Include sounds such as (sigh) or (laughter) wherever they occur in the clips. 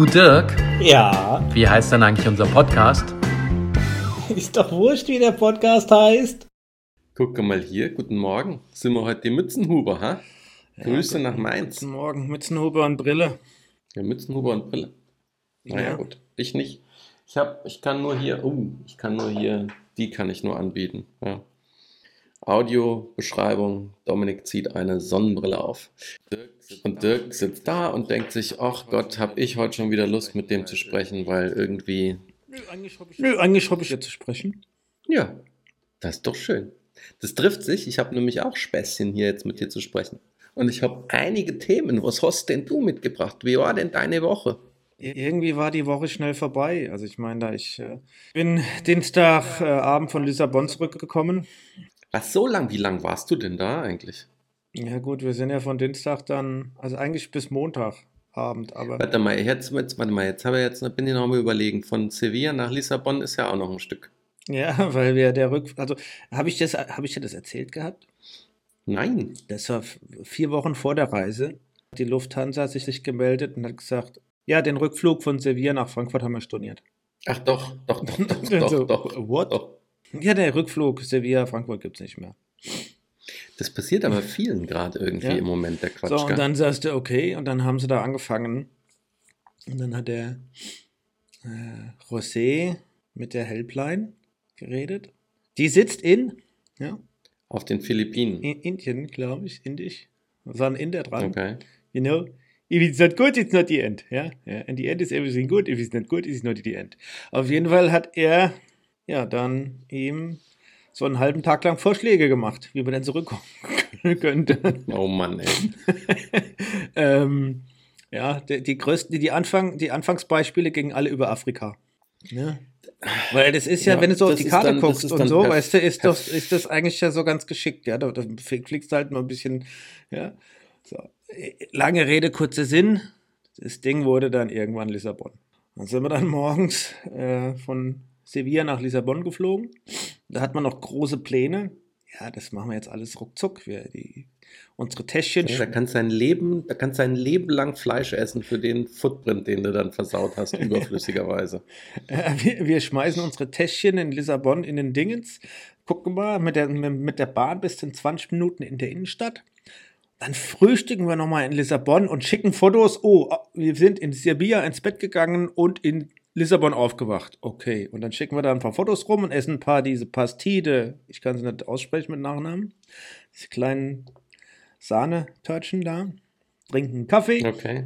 Du Dirk, Ja, wie heißt denn eigentlich unser Podcast? (laughs) ist doch wurscht, wie der Podcast heißt. Guck mal hier, guten Morgen. Sind wir heute die Mützenhuber, ha? Grüße Ja, nach Mainz. Guten Morgen, Mützenhuber und Brille. Ja, Mützenhuber und Brille. Naja, Ja. gut. Ich nicht. Ich hab, ich kann nur hier, oh, ich kann nur hier, die kann ich nur anbieten. Ja. Audio, Beschreibung, Dominik zieht eine Sonnenbrille auf. Dirk Und Dirk sitzt da und denkt sich, ach Gott, hab ich heute schon wieder Lust mit dem zu sprechen, weil irgendwie, Nö, eigentlich habe ich, jetzt zu sprechen. ja, das ist doch schön. Das trifft sich. Ich habe nämlich auch Späßchen hier jetzt mit dir zu sprechen. Und ich habe einige Themen. Was hast denn du mitgebracht? Wie war denn deine Woche? Irgendwie war die Woche schnell vorbei. Also ich meine, da ich äh, bin Dienstagabend äh, von Lissabon zurückgekommen. Was so lang? Wie lang warst du denn da eigentlich? Ja gut, wir sind ja von Dienstag dann, also eigentlich bis Montagabend, aber Warte mal, jetzt, jetzt, warte mal, jetzt habe ich jetzt, bin ich noch mal überlegen. Von Sevilla nach Lissabon ist ja auch noch ein Stück. ja, (laughs) weil wir der Rück, also habe ich das, habe ich dir das erzählt gehabt? Nein. Das war vier Wochen vor der Reise. Die Lufthansa hat sich gemeldet und hat gesagt, ja, den Rückflug von Sevilla nach Frankfurt haben wir storniert. Ach doch, doch, doch, doch, (laughs) doch, So, doch, what? doch. Ja, der Rückflug Sevilla, Frankfurt gibt es nicht mehr. Das passiert aber vielen gerade irgendwie Ja. im Moment, der Quatsch. so, und dann sagst du, okay, und dann haben sie da angefangen. Und dann hat der äh, José mit der Helpline geredet. Die sitzt in, ja, Auf den Philippinen. in Indien, glaube ich, indisch. Da war ein Inder dran. Okay. You know, if it's not good, it's not the end. Ja, yeah? and the end is everything good. If it's not good, it's not the end. Auf jeden Fall hat er ja dann ihm so einen halben Tag lang Vorschläge gemacht, wie man denn zurückkommen (laughs) könnte. Oh Mann, ey. (laughs) ähm, ja, die, die größten, die, Anfang, die Anfangsbeispiele gingen alle über Afrika. Ja. Weil das ist ja, Ja, wenn du so auf das die Karte dann- das guckst und so, weißt du, ist, perf- ist das eigentlich ja so ganz geschickt. Ja, da, da fliegst du halt mal ein bisschen, ja. So. Lange Rede, kurzer Sinn. Das Ding wurde dann irgendwann Lissabon. Dann sind wir dann morgens äh, von Sevilla nach Lissabon geflogen. Da hat man noch große Pläne. Ja, das machen wir jetzt alles ruckzuck. Wir, die, unsere Täschchen Ja, da kannst du ein Leben, da kannst du ein Leben lang Fleisch essen für den Footprint, den du dann versaut hast, (laughs) überflüssigerweise. Äh, wir, wir schmeißen unsere Täschchen in Lissabon in den Dingens, gucken mal mit der, mit der Bahn bis in 20 Minuten in der Innenstadt. Dann frühstücken wir nochmal in Lissabon und schicken Fotos. Oh, wir sind in Sevilla ins Bett gegangen und in Lissabon aufgewacht. Okay, und dann schicken wir da ein paar Fotos rum und essen ein paar diese Pastide. Ich kann sie nicht aussprechen mit Nachnamen. Diese kleinen Sahnetörtchen da. Trinken einen Kaffee Okay.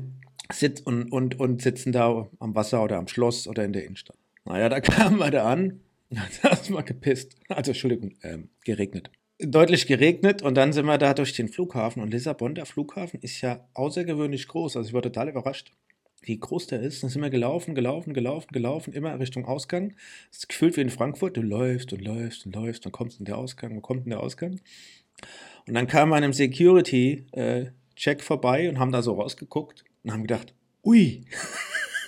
sitz und, und, und sitzen da am Wasser oder am Schloss oder in der Innenstadt. Naja, da (laughs) kamen wir da an, hat erstmal gepisst. Also, Entschuldigung, ähm, geregnet. Deutlich geregnet und dann sind wir da durch den Flughafen. Und Lissabon, der Flughafen, ist ja außergewöhnlich groß. Also, ich war total überrascht, wie groß der ist. Dann sind wir gelaufen, gelaufen, gelaufen, gelaufen, immer Richtung Ausgang. Es ist gefühlt wie in Frankfurt. Du läufst und läufst und läufst und kommst in der Ausgang, wo kommt in der Ausgang? Und dann kamen wir an einem Security-Check vorbei und haben da so rausgeguckt und haben gedacht, ui,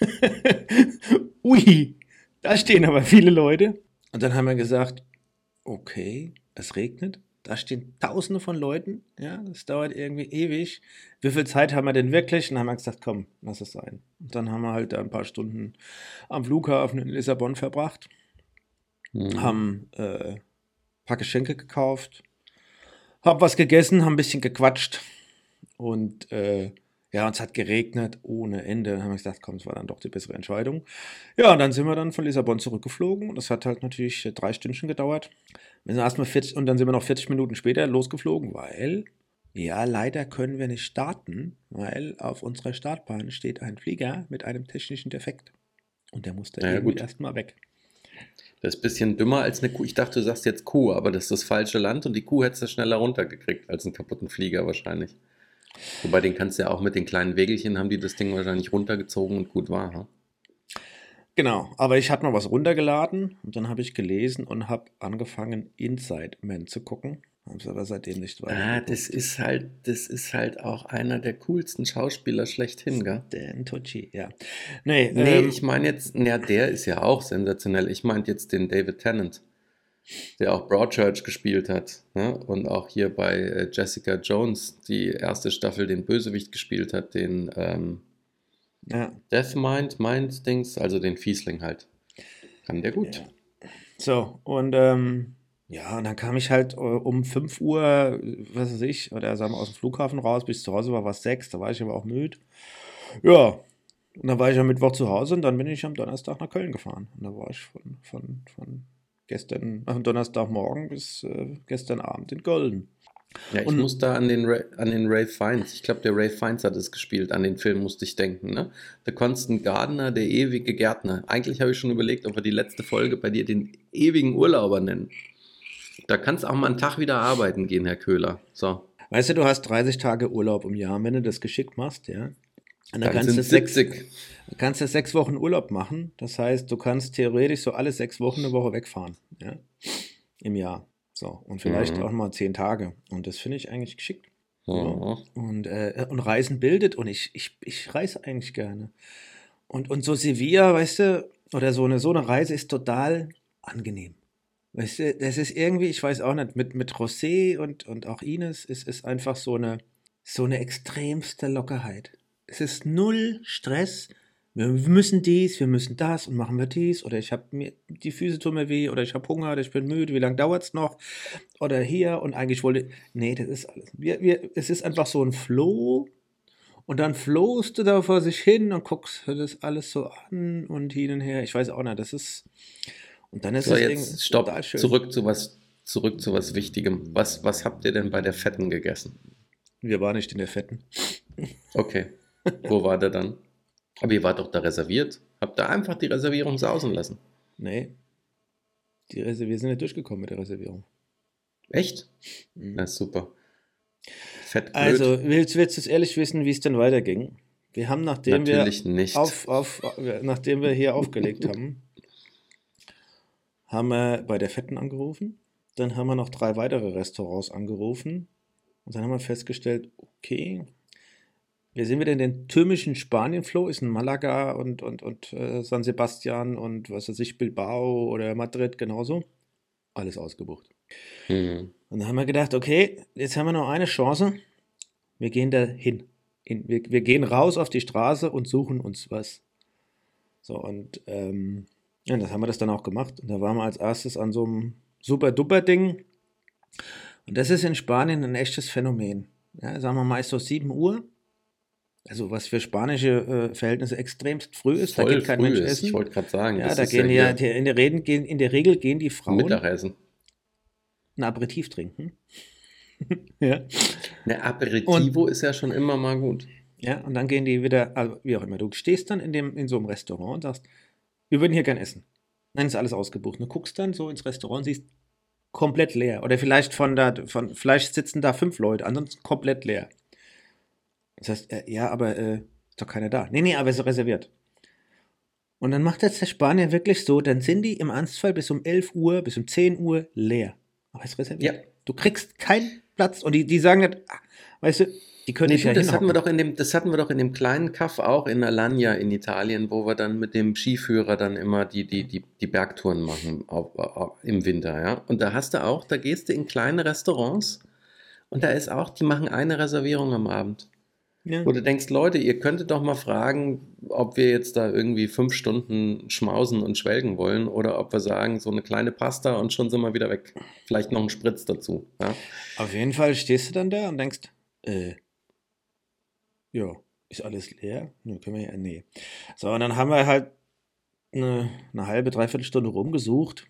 (laughs) ui, da stehen aber viele Leute. Und dann haben wir gesagt, okay, es regnet, da stehen tausende von Leuten, ja, das dauert irgendwie ewig. Wie viel Zeit haben wir denn wirklich? Und dann haben wir gesagt, komm, lass es sein. Und dann haben wir halt da ein paar Stunden am Flughafen in Lissabon verbracht, Hm. haben äh, ein paar Geschenke gekauft, haben was gegessen, haben ein bisschen gequatscht und äh, ja, uns hat geregnet ohne Ende. Dann haben wir gesagt, komm, es war dann doch die bessere Entscheidung. Ja, und dann sind wir dann von Lissabon zurückgeflogen und das hat halt natürlich äh, drei Stündchen gedauert. Wir sind erstmal 40 und dann sind wir noch 40 Minuten später losgeflogen, weil ja, leider können wir nicht starten, weil auf unserer Startbahn steht ein Flieger mit einem technischen Defekt. Und der musste Ja, irgendwie erstmal weg. Das ist ein bisschen dümmer als eine Kuh. Ich dachte, du sagst jetzt Kuh, aber das ist das falsche Land und die Kuh hättest du schneller runtergekriegt als einen kaputten Flieger wahrscheinlich. Wobei den kannst du ja auch mit den kleinen Wägelchen, haben die das Ding wahrscheinlich runtergezogen und gut war. Ha? Genau, aber ich hatte mal was runtergeladen und dann habe ich gelesen und habe angefangen, Inside Man zu gucken. Habe es aber seitdem nicht weiter. Ah, das ist halt, das ist halt auch einer der coolsten Schauspieler schlechthin, gell? Dan Tucci, ja. Nee, Nee, ähm, ich meine jetzt, ja, der ist ja auch sensationell. Ich meinte jetzt den David Tennant, der auch Broadchurch gespielt hat ne? und auch hier bei äh, Jessica Jones die erste Staffel den Bösewicht gespielt hat, den, ähm, Ja. Deathmind, Mind Dings, also den Fiesling halt. Kann der gut. Ja. So, und ähm, ja, und dann kam ich halt äh, um 5 Uhr, was weiß ich, oder sagen wir aus dem Flughafen raus, bis zu Hause war was 6, da war ich aber auch müde. Ja, und dann war ich am Mittwoch zu Hause und dann bin ich am Donnerstag nach Köln gefahren. Und da war ich von, von, von gestern, am Donnerstagmorgen bis äh, gestern Abend in Köln. Ja, ich Und- muss da an den, Ray, an den Ray Fiennes, ich glaube, der Ray Fiennes hat es gespielt, an den Film musste ich denken, ne? The Constant Gardener, der ewige Gärtner. Eigentlich habe ich schon überlegt, ob wir die letzte Folge bei dir den ewigen Urlauber nennen. Da kannst auch mal einen Tag wieder arbeiten gehen, Herr Köhler. So, Weißt du, du hast 30 Tage Urlaub im Jahr, wenn du das geschickt machst, ja. Und dann, dann kannst, sind du sechs, 70. kannst du sechs Wochen Urlaub machen. Das heißt, du kannst theoretisch so alle sechs Wochen eine Woche wegfahren. Ja? Im Jahr. So. Und vielleicht Mhm. auch mal zehn Tage. Und das finde ich eigentlich geschickt. Oh. Und, äh, und Reisen bildet. Und ich, ich, ich reise eigentlich gerne. Und, und so Sevilla, weißt du, oder so eine, so eine Reise ist total angenehm. Weißt du, das ist irgendwie, ich weiß auch nicht, mit, mit José und, und auch Ines, es ist einfach so eine, so eine extremste Lockerheit. Es ist null Stress. Wir müssen dies, wir müssen das und machen wir dies. Oder ich habe mir die Füße tun mir weh oder ich habe Hunger oder ich bin müde. Wie lange dauert es noch? Oder hier und eigentlich wollte. Nee, das ist alles. Wir, wir, es ist einfach so ein Flow. Und dann flohst du da vor sich hin und guckst das alles so an und hin und her. Ich weiß auch nicht, das ist. Und dann ist So, es jetzt stopp, total schön. zurück zu was, zurück zu was Wichtigem. Was, was habt ihr denn bei der Fetten gegessen? Wir waren nicht in der Fetten. Okay, (laughs) wo war der dann? Aber ihr wart doch da reserviert. Habt ihr einfach die Reservierung sausen lassen? Nee. Die Reser wir sind nicht durchgekommen mit der Reservierung. Echt? Mhm. Na super. Fett blöd. Also, willst, willst du es ehrlich wissen, wie es denn weiterging? Wir haben, nachdem Natürlich wir nicht. auf, auf, nachdem wir hier aufgelegt (laughs) haben, haben wir bei der Fetten angerufen. Dann haben wir noch drei weitere Restaurants angerufen. Und dann haben wir festgestellt, okay, wir sind wieder in den türmischen Spanien-Flow, ist in Malaga und, und, und äh, San Sebastian und was weiß ich, Bilbao oder Madrid genauso. Alles ausgebucht. Hm. Und dann haben wir gedacht, okay, jetzt haben wir noch eine Chance. Wir gehen da hin. In, wir, wir gehen raus auf die Straße und suchen uns was. So, und ähm, ja, das haben wir das dann auch gemacht. Und da waren wir als erstes an so einem super-duper-Ding. Und das ist in Spanien ein echtes Phänomen. Ja, sagen wir mal, ist so 7 Uhr. Also, was für spanische äh, Verhältnisse extremst früh ist. da Voll geht kein Mensch ist. essen. Ich wollte gerade sagen, ja, da ist gehen ja die, in, der Reden gehen, in der Regel gehen die Frauen Mittagessen. ein Aperitif trinken. (laughs) ja. Ne, Aperitivo ist ja schon immer mal gut. Ja, und dann gehen die wieder, also wie auch immer, du stehst dann in, dem, in so einem Restaurant und sagst, wir würden hier gern essen. Nein, ist alles ausgebucht. Du guckst dann so ins Restaurant und siehst komplett leer. Oder vielleicht von da, von, vielleicht sitzen da fünf Leute, ansonsten komplett leer. Das heißt, äh, ja, aber äh, ist doch keiner da. Nee, nee, aber es ist reserviert. Und dann macht jetzt der Spanier wirklich so, dann sind die im Ernstfall bis um 11 Uhr, bis um 10 Uhr leer. Aber es ist reserviert. Ja. Du kriegst keinen Platz. Und die, die sagen nicht, ah, weißt du, die können Nee, nicht du, das, hatten wir doch in dem, das hatten wir doch in dem kleinen Kaff auch in Alagna in Italien, wo wir dann mit dem Skiführer dann immer die, die, die, die Bergtouren machen auf, auf, im Winter, ja. Und da hast du auch, da gehst du in kleine Restaurants und da ist auch, die machen eine Reservierung am Abend. Ja. Wo du denkst, Leute, ihr könntet doch mal fragen, ob wir jetzt da irgendwie fünf Stunden schmausen und schwelgen wollen oder ob wir sagen, so eine kleine Pasta und schon sind wir wieder weg. Vielleicht noch einen Spritz dazu. Ja? Auf jeden Fall stehst du dann da und denkst, äh, ja, ist alles leer? Nö, können wir ja, nee. So, und dann haben wir halt eine, eine halbe, dreiviertel Stunde rumgesucht.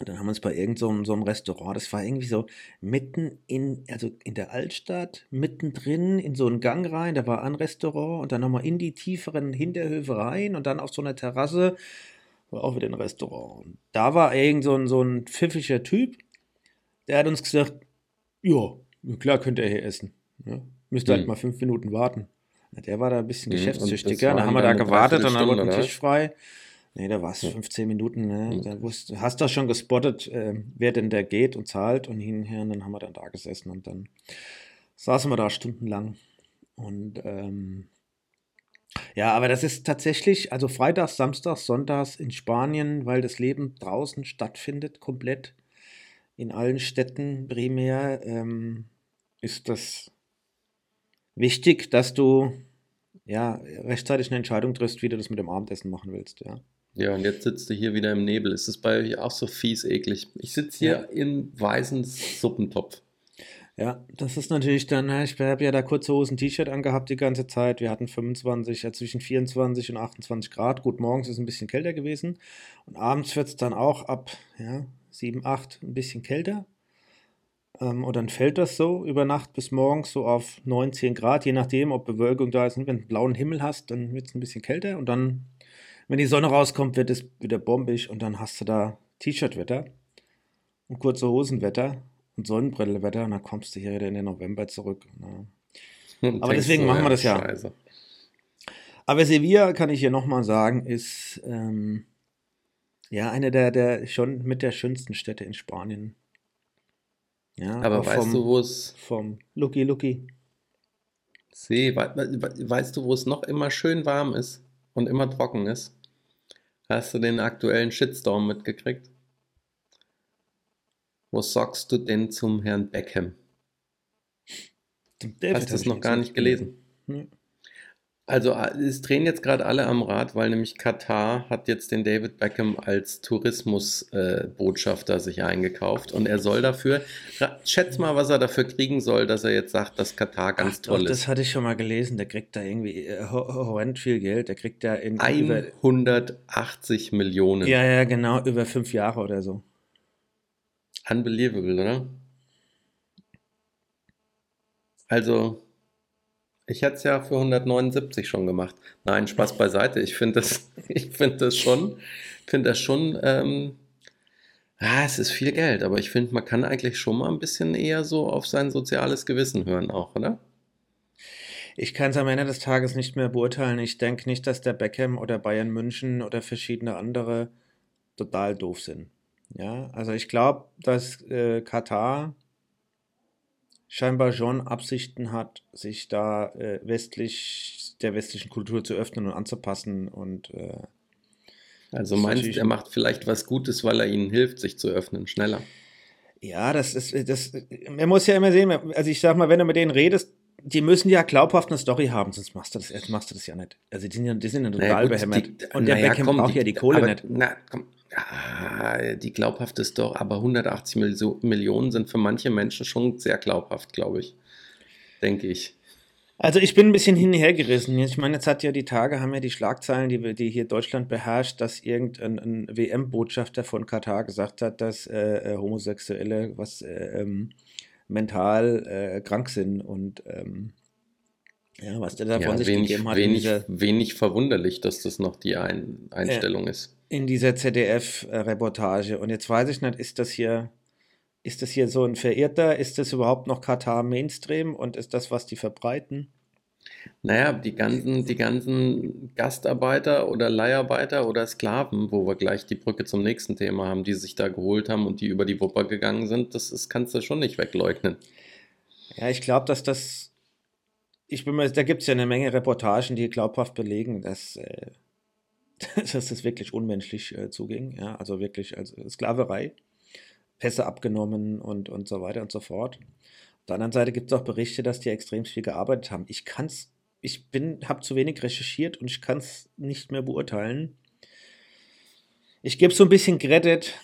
Und dann haben wir uns bei irgendeinem so, einem- so einem Restaurant, das war irgendwie so mitten in, also in der Altstadt, mittendrin in so einen Gang rein, da war ein Restaurant und dann nochmal in die tieferen Hinterhöfe rein und dann auf so einer Terrasse war auch wieder ein Restaurant. Und da war irgend so ein, so ein pfiffiger Typ, der hat uns gesagt, ja, klar könnt ihr hier essen. Ja, müsst ihr halt Hm. mal fünf Minuten warten. Der war da ein bisschen Hm, und geschäftstüchtiger. das Da waren haben wir da dann gewartet und dann wurde ein Tisch frei. Nee, da war es Ja. 15 Minuten. Ne? Hm. Dann wusst, hast du schon gespottet, äh, wer denn da geht und zahlt und hin und her. Und dann haben wir dann da gesessen und dann saßen wir da stundenlang. Und ähm, ja, aber das ist tatsächlich, also Freitags, Samstags, Sonntags in Spanien, weil das Leben draußen stattfindet, komplett in allen Städten primär, ähm, ist das wichtig, dass du ja, rechtzeitig eine Entscheidung triffst, wie du das mit dem Abendessen machen willst, ja. Ja, und jetzt sitzt du hier wieder im Nebel. Ist es bei euch auch so fies eklig? Ich sitze hier Ja. im weißen Suppentopf. Ja, das ist natürlich dann, ne, ich habe ja da kurze Hosen T-Shirt angehabt die ganze Zeit. Wir hatten 25, ja zwischen 24 und 28 Grad. Gut, morgens ist es ein bisschen kälter gewesen. Und abends wird es dann auch ab ja, 7, 8 ein bisschen kälter. Ähm, und dann fällt das so über Nacht bis morgens so auf 9, 10 Grad, je nachdem, ob Bewölkung da ist. Und wenn du einen blauen Himmel hast, dann wird es ein bisschen kälter. Und dann, wenn die Sonne rauskommt, wird es wieder bombig. Und dann hast du da T-Shirt-Wetter und kurze Hosenwetter und Sonnenbrille-Wetter. Und dann kommst du hier wieder in den November zurück. Ne? Aber deswegen so, machen wir das ja. Scheiße. Aber Sevilla, kann ich hier nochmal sagen, ist ähm, ja eine der, der schon mit der schönsten Städte in Spanien. Ja, Aber weißt vom, du, wo es vom Lucky Lucky. See, we, we, weißt du, wo es noch immer schön warm ist und immer trocken ist? Hast du den aktuellen Shitstorm mitgekriegt? Wo sagst du denn zum Herrn Beckham? Zum David Hast du es noch gar nicht gelesen? Nee. Also es drehen jetzt gerade alle am Rad, weil nämlich Katar hat jetzt den David Beckham als Tourismusbotschafter sich eingekauft und er soll dafür, schätz mal, was er dafür kriegen soll, dass er jetzt sagt, dass Katar ganz Ach, doch, toll das ist. hatte ich schon mal gelesen. Der kriegt da irgendwie äh, ho- horrend viel Geld. Der kriegt da in über, 180 Millionen. ja, ja, genau, über fünf Jahre oder so. Unbelievable, oder? Also, ich hätte es ja für 179 schon gemacht. Nein, Spaß beiseite. Ich finde das, (laughs) ich finde das schon, finde das schon, ähm, ah, es ist viel Geld, aber ich finde, man kann eigentlich schon mal ein bisschen eher so auf sein soziales Gewissen hören auch, oder? Ich kann es am Ende des Tages nicht mehr beurteilen. Ich denke nicht, dass der Beckham oder Bayern München oder verschiedene andere total doof sind. Ja, also ich glaube, dass äh, Katar scheinbar schon Absichten hat, sich da äh, westlich, der westlichen Kultur zu öffnen und anzupassen und äh, Also meinst du, er macht vielleicht was Gutes, weil er ihnen hilft, sich zu öffnen, schneller? Ja, das ist, das, man muss ja immer sehen, also ich sag mal, wenn du mit denen redest, die müssen ja glaubhaft eine Story haben, sonst machst du das, machst du das ja nicht. Also die sind ja, die sind ja total Naja, behämmert. Und der naja, Beckham braucht ja die Kohle aber, nicht. Na, komm, die glaubhaft ist doch, aber 180 Mil- Millionen sind für manche Menschen schon sehr glaubhaft, glaube ich. Denke ich. Also ich bin ein bisschen hin und her gerissen. Ich meine, jetzt hat ja die Tage, haben ja die Schlagzeilen, die, wir- die hier Deutschland beherrscht, dass irgendein ein WM-Botschafter von Katar gesagt hat, dass äh, äh, Homosexuelle was äh, ähm, mental äh, krank sind und ähm, ja, was der da Ja, von sich wenig, gegeben hat wenig, wenig verwunderlich, dass das noch die Ein Einstellung ist. In dieser ZDF-Reportage. Und jetzt weiß ich nicht, ist das hier, ist das hier so ein Verirrter? Ist das überhaupt noch Katar Mainstream und ist das, was die verbreiten? Naja, die ganzen, die ganzen Gastarbeiter oder Leiharbeiter oder Sklaven, wo wir gleich die Brücke zum nächsten Thema haben, die sich da geholt haben und die über die Wupper gegangen sind, das ist, kannst du schon nicht wegleugnen. Ja, ich glaube, dass das. Ich bin mir, da gibt es ja eine Menge Reportagen, die glaubhaft belegen, dass, äh, (laughs) dass das wirklich unmenschlich äh, zuging. Ja, also wirklich als Sklaverei, Pässe abgenommen und, und so weiter und so fort. Auf der anderen Seite gibt es auch Berichte, dass die extrem viel gearbeitet haben. Ich kann's, ich bin, habe zu wenig recherchiert und ich kann es nicht mehr beurteilen. Ich gebe so ein bisschen Credit,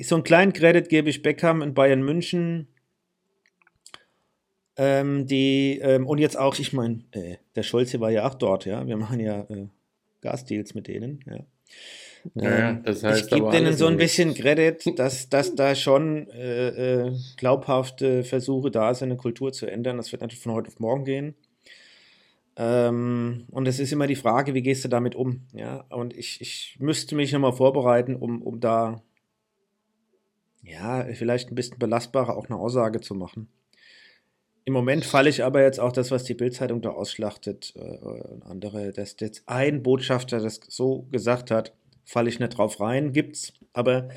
so einen kleinen Credit gebe ich Beckham in Bayern München. Ähm, die, ähm, und jetzt auch, ich meine, äh, der Scholze war ja auch dort, ja. Wir machen ja äh, Gasdeals mit denen, ja. Ja, Ähm, das heißt ich gebe denen so ein bisschen. (laughs) Credit, dass, dass da schon äh, äh, glaubhafte Versuche da sind, eine Kultur zu ändern. Das wird natürlich von heute auf morgen gehen. Ähm, und es ist immer die Frage, wie gehst du damit um? Ja, und ich, ich müsste mich nochmal vorbereiten, um, um da ja, vielleicht ein bisschen belastbarer auch eine Aussage zu machen. Im Moment falle ich aber jetzt auch das, was die Bildzeitung da ausschlachtet äh, und andere, dass jetzt ein Botschafter das so gesagt hat, falle ich nicht drauf rein. Gibt's. Aber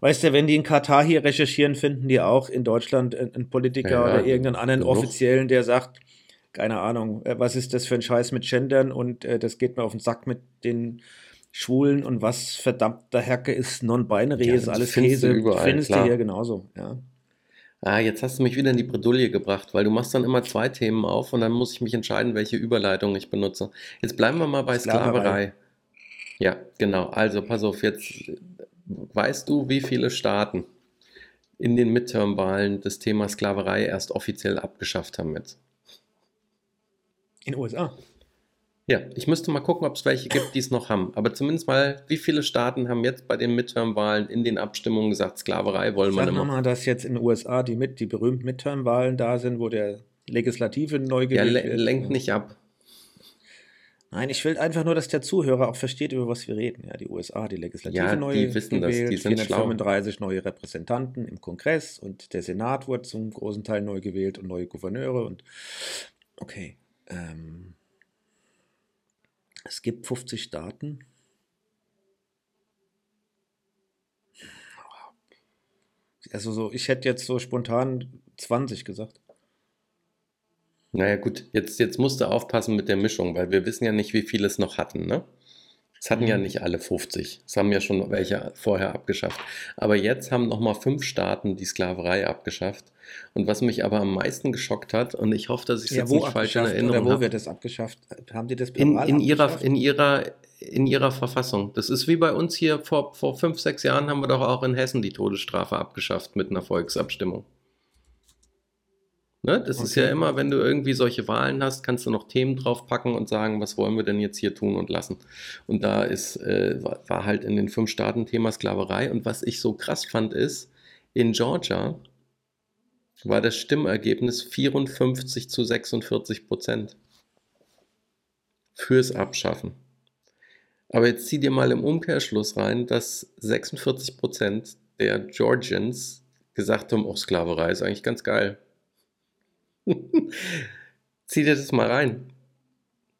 weißt du, wenn die in Katar hier recherchieren, finden die auch in Deutschland einen Politiker Ja, oder irgendeinen anderen genug. Offiziellen, der sagt, keine Ahnung, äh, was ist das für ein Scheiß mit Gendern und äh, das geht mir auf den Sack mit den Schwulen und was verdammter Hacke ist Non-Binary, Ja, ist alles Käse. überall, Findest klar. du hier genauso, ja. Ah, jetzt hast du mich wieder in die Bredouille gebracht, weil du machst dann immer zwei Themen auf und dann muss ich mich entscheiden, welche Überleitung ich benutze. Jetzt bleiben wir mal bei Sklaverei. Sklaverei. Ja, genau. Also pass auf, jetzt äh, weißt du, wie viele Staaten in den Midterm-Wahlen das Thema Sklaverei erst offiziell abgeschafft haben jetzt? In den USA. Ja, ich müsste mal gucken, ob es welche gibt, die es noch haben. Aber zumindest mal, wie viele Staaten haben jetzt bei den Midterm-Wahlen in den Abstimmungen gesagt, Sklaverei wollen wir nicht mehr. mal, dass jetzt in den USA die, mit, die berühmten Midterm-Wahlen da sind, wo der Legislative neu Ja, gewählt le wird. lenkt nicht ab. Nein, ich will einfach nur, dass der Zuhörer auch versteht, über was wir reden. Ja, die USA, die Legislative Ja, neu die wissen das, gewählt, die sind schlau. 435 neue Repräsentanten im Kongress und der Senat wurde zum großen Teil neu gewählt und neue Gouverneure und okay. Ähm, es gibt 50 Staaten. Also so, ich hätte jetzt so spontan 20 gesagt. Naja, gut, jetzt, jetzt musst du aufpassen mit der Mischung, weil wir wissen ja nicht, wie viele es noch hatten, ne? Es hatten ja Mhm. nicht alle 50. Es haben ja schon welche vorher abgeschafft. Aber jetzt haben nochmal fünf Staaten die Sklaverei abgeschafft. Und was mich aber am meisten geschockt hat, und ich hoffe, dass ich es jetzt nicht falsch in Erinnerung oder wo habe, wird es abgeschafft? Haben die das in, in, ihrer, in, ihrer, in ihrer Verfassung. Das ist wie bei uns hier vor, vor fünf, sechs Jahren haben wir doch auch in Hessen die Todesstrafe abgeschafft mit einer Volksabstimmung. Ne? Das ist Okay. ja immer, wenn du irgendwie solche Wahlen hast, kannst du noch Themen draufpacken und sagen, was wollen wir denn jetzt hier tun und lassen. Und da ist, äh, war halt in den fünf Staaten Thema Sklaverei. Und was ich so krass fand, ist, in Georgia war das Stimmergebnis 54 zu 46 Prozent fürs Abschaffen. Aber jetzt zieh dir mal im Umkehrschluss rein, dass 46 Prozent der Georgians gesagt haben, oh, Sklaverei ist eigentlich ganz geil. (laughs) zieh dir das mal rein.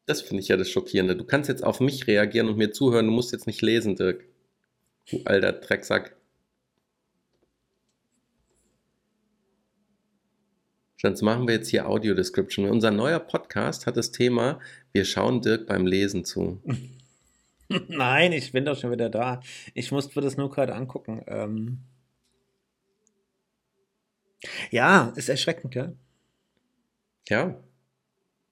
Das finde ich ja das Schockierende. Du kannst jetzt auf mich reagieren und mir zuhören, du musst jetzt nicht lesen, Dirk. Du alter Drecksack. Sonst machen wir jetzt hier Audio-Description. Unser neuer Podcast hat das Thema, wir schauen Dirk beim Lesen zu. (laughs) Nein, ich bin doch schon wieder da. Ich musste das nur gerade angucken. Ähm ja, ist erschreckend, gell? Ja,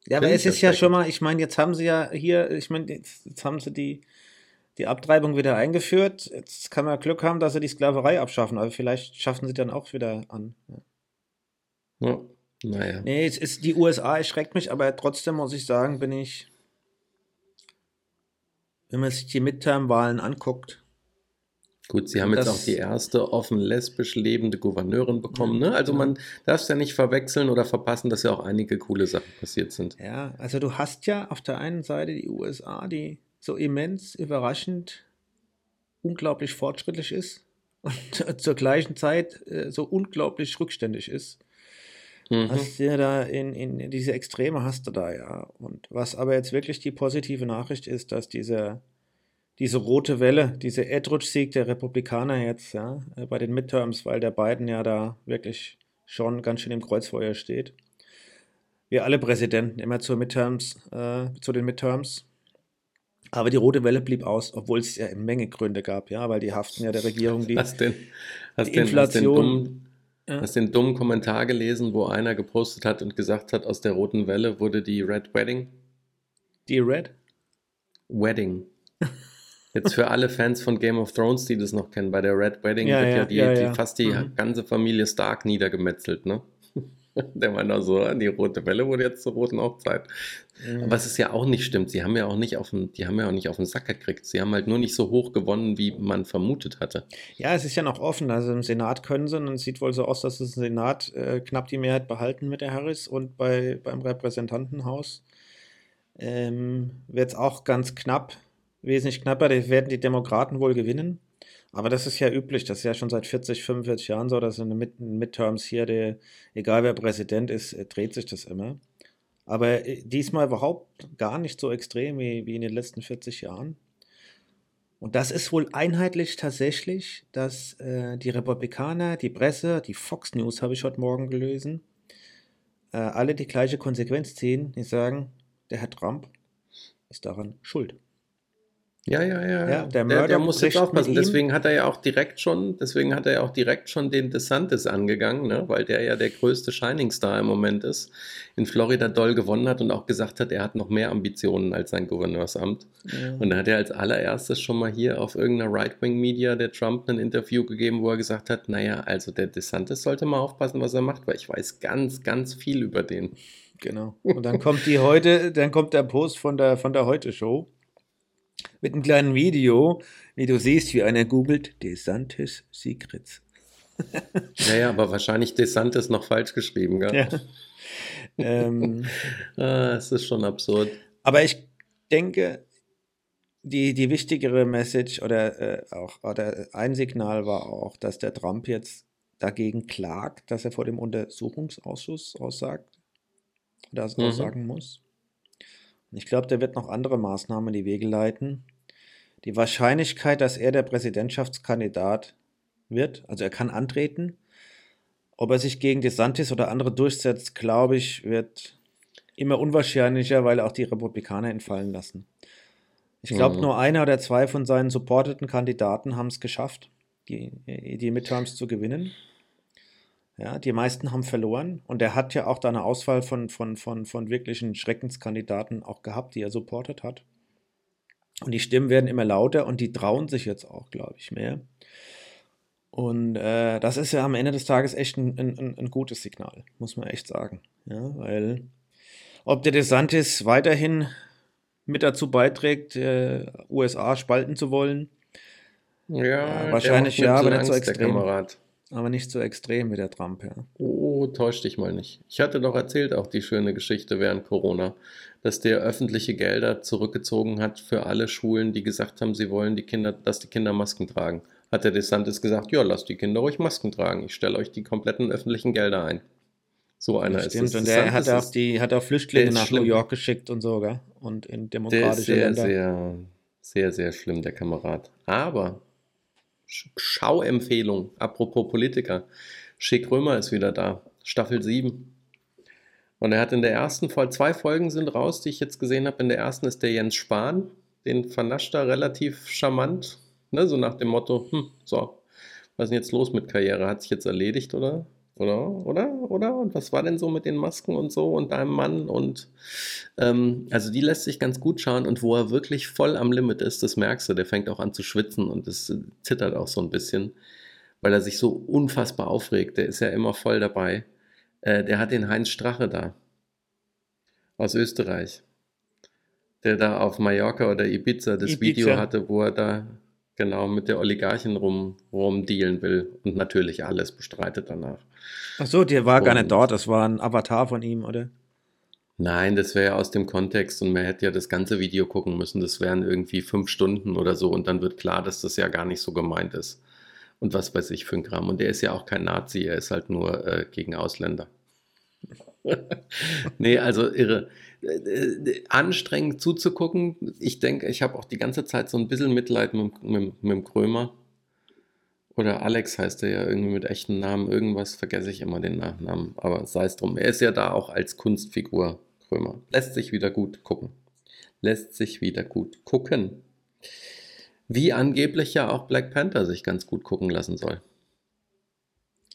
Ja, aber es ist ja schon mal, ich meine, jetzt haben sie ja hier, ich meine, jetzt, jetzt haben sie die, die Abtreibung wieder eingeführt. Jetzt kann man Glück haben, dass sie die Sklaverei abschaffen, aber vielleicht schaffen sie dann auch wieder an. Ja. ja. naja. Nee, es ist, die USA erschreckt mich, aber trotzdem muss ich sagen, bin ich, wenn man sich die Midterm-Wahlen anguckt, Gut, sie haben jetzt Das- auch die erste offen lesbisch lebende Gouverneurin bekommen. Ne? Also man darf es ja nicht verwechseln oder verpassen, dass ja auch einige coole Sachen passiert sind. Ja, also du hast ja auf der einen Seite die USA, die so immens überraschend unglaublich fortschrittlich ist (laughs) und zur gleichen Zeit äh, so unglaublich rückständig ist. Mhm. Hast du ja da in, in diese Extreme hast du da ja. Und was aber jetzt wirklich die positive Nachricht ist, dass diese, diese rote Welle, dieser Erdrutschsieg der Republikaner jetzt, ja, äh, bei den Midterms, weil der Biden ja da wirklich schon ganz schön im Kreuzfeuer steht. Wir alle Präsidenten immer zur Midterms, äh, zu den Midterms. Aber die rote Welle blieb aus, obwohl es ja eine Menge Gründe gab, ja, weil die haften ja der Regierung die. Hast den, hast die den, hast den, Inflation- dummen, Ja. hast den dummen Kommentar gelesen, wo einer gepostet hat und gesagt hat, aus der roten Welle wurde die Red Wedding. Die Red? Wedding. (laughs) Jetzt für alle Fans von Game of Thrones, die das noch kennen, bei der Red Wedding Ja, wird ja, ja, die, die fast die Mhm. ganze Familie Stark niedergemetzelt, ne? (laughs) Der meint auch so, die rote Welle wurde jetzt zur roten Hochzeit. Mhm. Was es ja auch nicht stimmt, sie haben ja auch nicht auf den, die haben ja auch nicht auf den Sack gekriegt. Sie haben halt nur nicht so hoch gewonnen, wie man vermutet hatte. Ja, es ist ja noch offen. Also im Senat können sie, und es sieht wohl so aus, dass das Senat äh, knapp die Mehrheit behalten mit der Harris und bei, beim Repräsentantenhaus ähm, wird es auch ganz knapp, wesentlich knapper. Da werden die Demokraten wohl gewinnen. Aber das ist ja üblich, das ist ja schon seit 40, 45 Jahren so, dass in den Mid Midterms hier, der, egal wer Präsident ist, äh, dreht sich das immer. Aber äh, diesmal überhaupt gar nicht so extrem wie, wie in den letzten 40 Jahren. Und das ist wohl einheitlich tatsächlich, dass äh, die Republikaner, die Presse, die Fox News habe ich heute Morgen gelesen, äh, alle die gleiche Konsequenz ziehen. Die sagen, der Herr Trump ist daran schuld. Ja, ja, ja. Ja, der Der, Murdoch der muss jetzt aufpassen. Deswegen hat er ja auch direkt schon, deswegen hat er ja auch direkt schon den DeSantis angegangen, ne? weil der ja der größte Shining Star im Moment ist. In Florida doll gewonnen hat und auch gesagt hat, er hat noch mehr Ambitionen als sein Gouverneursamt. Ja. Und da hat er als allererstes schon mal hier auf irgendeiner Right-Wing-Media der Trump ein Interview gegeben, wo er gesagt hat, naja, also der DeSantis sollte mal aufpassen, was er macht, weil ich weiß ganz, ganz viel über den. Genau. Und dann kommt die heute, dann kommt der Post von der, von der Heute-Show mit einem kleinen Video, wie du siehst, wie einer googelt, DeSantis Secrets. (laughs) Naja, aber wahrscheinlich DeSantis noch falsch geschrieben, gell? Ja. ähm, (laughs) Ah, es ist schon absurd. aber ich denke, die, die wichtigere Message oder äh, auch oder ein Signal war auch, dass der Trump jetzt dagegen klagt, dass er vor dem Untersuchungsausschuss aussagt oder Mhm. aussagen muss. Und ich glaube, der wird noch andere Maßnahmen in die Wege leiten. Die Wahrscheinlichkeit, dass er der Präsidentschaftskandidat wird, also er kann antreten, ob er sich gegen DeSantis oder andere durchsetzt, glaube ich, wird immer unwahrscheinlicher, weil auch die Republikaner ihn fallen lassen. Ich glaube, Mhm. nur einer oder zwei von seinen supporteten Kandidaten haben es geschafft, die, die Midterms zu gewinnen. Ja, die meisten haben verloren und er hat ja auch da eine Auswahl von, von, von, von wirklichen Schreckenskandidaten auch gehabt, die er supportet hat. Und die Stimmen werden immer lauter und die trauen sich jetzt auch, glaube ich, mehr. Und äh, das ist ja am Ende des Tages echt ein, ein, ein- gutes Signal, muss man echt sagen. Ja, weil ob der DeSantis weiterhin mit dazu beiträgt, äh, USA spalten zu wollen, Ja, der wahrscheinlich ja, aber nicht so extrem. Aber nicht so extrem wie der Trump, ja. Oh, täusch dich mal nicht. Ich hatte doch erzählt auch die schöne Geschichte während Corona, dass der öffentliche Gelder zurückgezogen hat für alle Schulen, die gesagt haben, sie wollen die Kinder, dass die Kinder Masken tragen. Hat der DeSantis gesagt, ja, lasst die Kinder ruhig Masken tragen. Ich stelle euch die kompletten öffentlichen Gelder ein. So einer ist Stimmt, es. und der hat auch, die, hat auch Flüchtlinge ist nach schlimm. New York geschickt und so, gell? Und in Der ist demokratische sehr, Länder. sehr, sehr, sehr schlimm, der Kamerad. Aber Schauempfehlung, apropos Politiker. Schick Römer ist wieder da, Staffel 7. Und er hat in der ersten Folge, zwei Folgen sind raus, die ich jetzt gesehen habe. In der ersten ist der Jens Spahn, den vernascht er relativ charmant, ne? so nach dem Motto, hm, so, was ist denn jetzt los mit Karriere? Hat sich jetzt erledigt, oder? Oder? Oder? Oder? Und was war denn so mit den Masken und so und deinem Mann? Und ähm, also die lässt sich ganz gut schauen und wo er wirklich voll am Limit ist, das merkst du, der fängt auch an zu schwitzen und es zittert auch so ein bisschen, weil er sich so unfassbar aufregt. Der ist ja immer voll dabei. Äh, der hat den Heinz Strache da aus Österreich, der da auf Mallorca oder Ibiza das Ibiza. Video hatte, wo er da genau mit der Oligarchin rum, rumdealen will und natürlich alles bestreitet danach. Ach so, der war gar Und- nicht dort, das war ein Avatar von ihm, oder? Nein, das wäre ja aus dem Kontext und man hätte ja das ganze Video gucken müssen. Das wären irgendwie fünf Stunden oder so und dann wird klar, dass das ja gar nicht so gemeint ist. Und was weiß ich für ein Kram. Und der ist ja auch kein Nazi, er ist halt nur äh, gegen Ausländer. (laughs) nee, also irre. Anstrengend zuzugucken. Ich denke, ich habe auch die ganze Zeit so ein bisschen Mitleid mit, mit, mit dem Krömer. Oder Alex heißt er ja irgendwie mit echten Namen. Irgendwas vergesse ich immer den Nachnamen. Aber sei es drum. Er ist ja da auch als Kunstfigur, Krömer. Lässt sich wieder gut gucken. Lässt sich wieder gut gucken. Wie angeblich ja auch Black Panther sich ganz gut gucken lassen soll.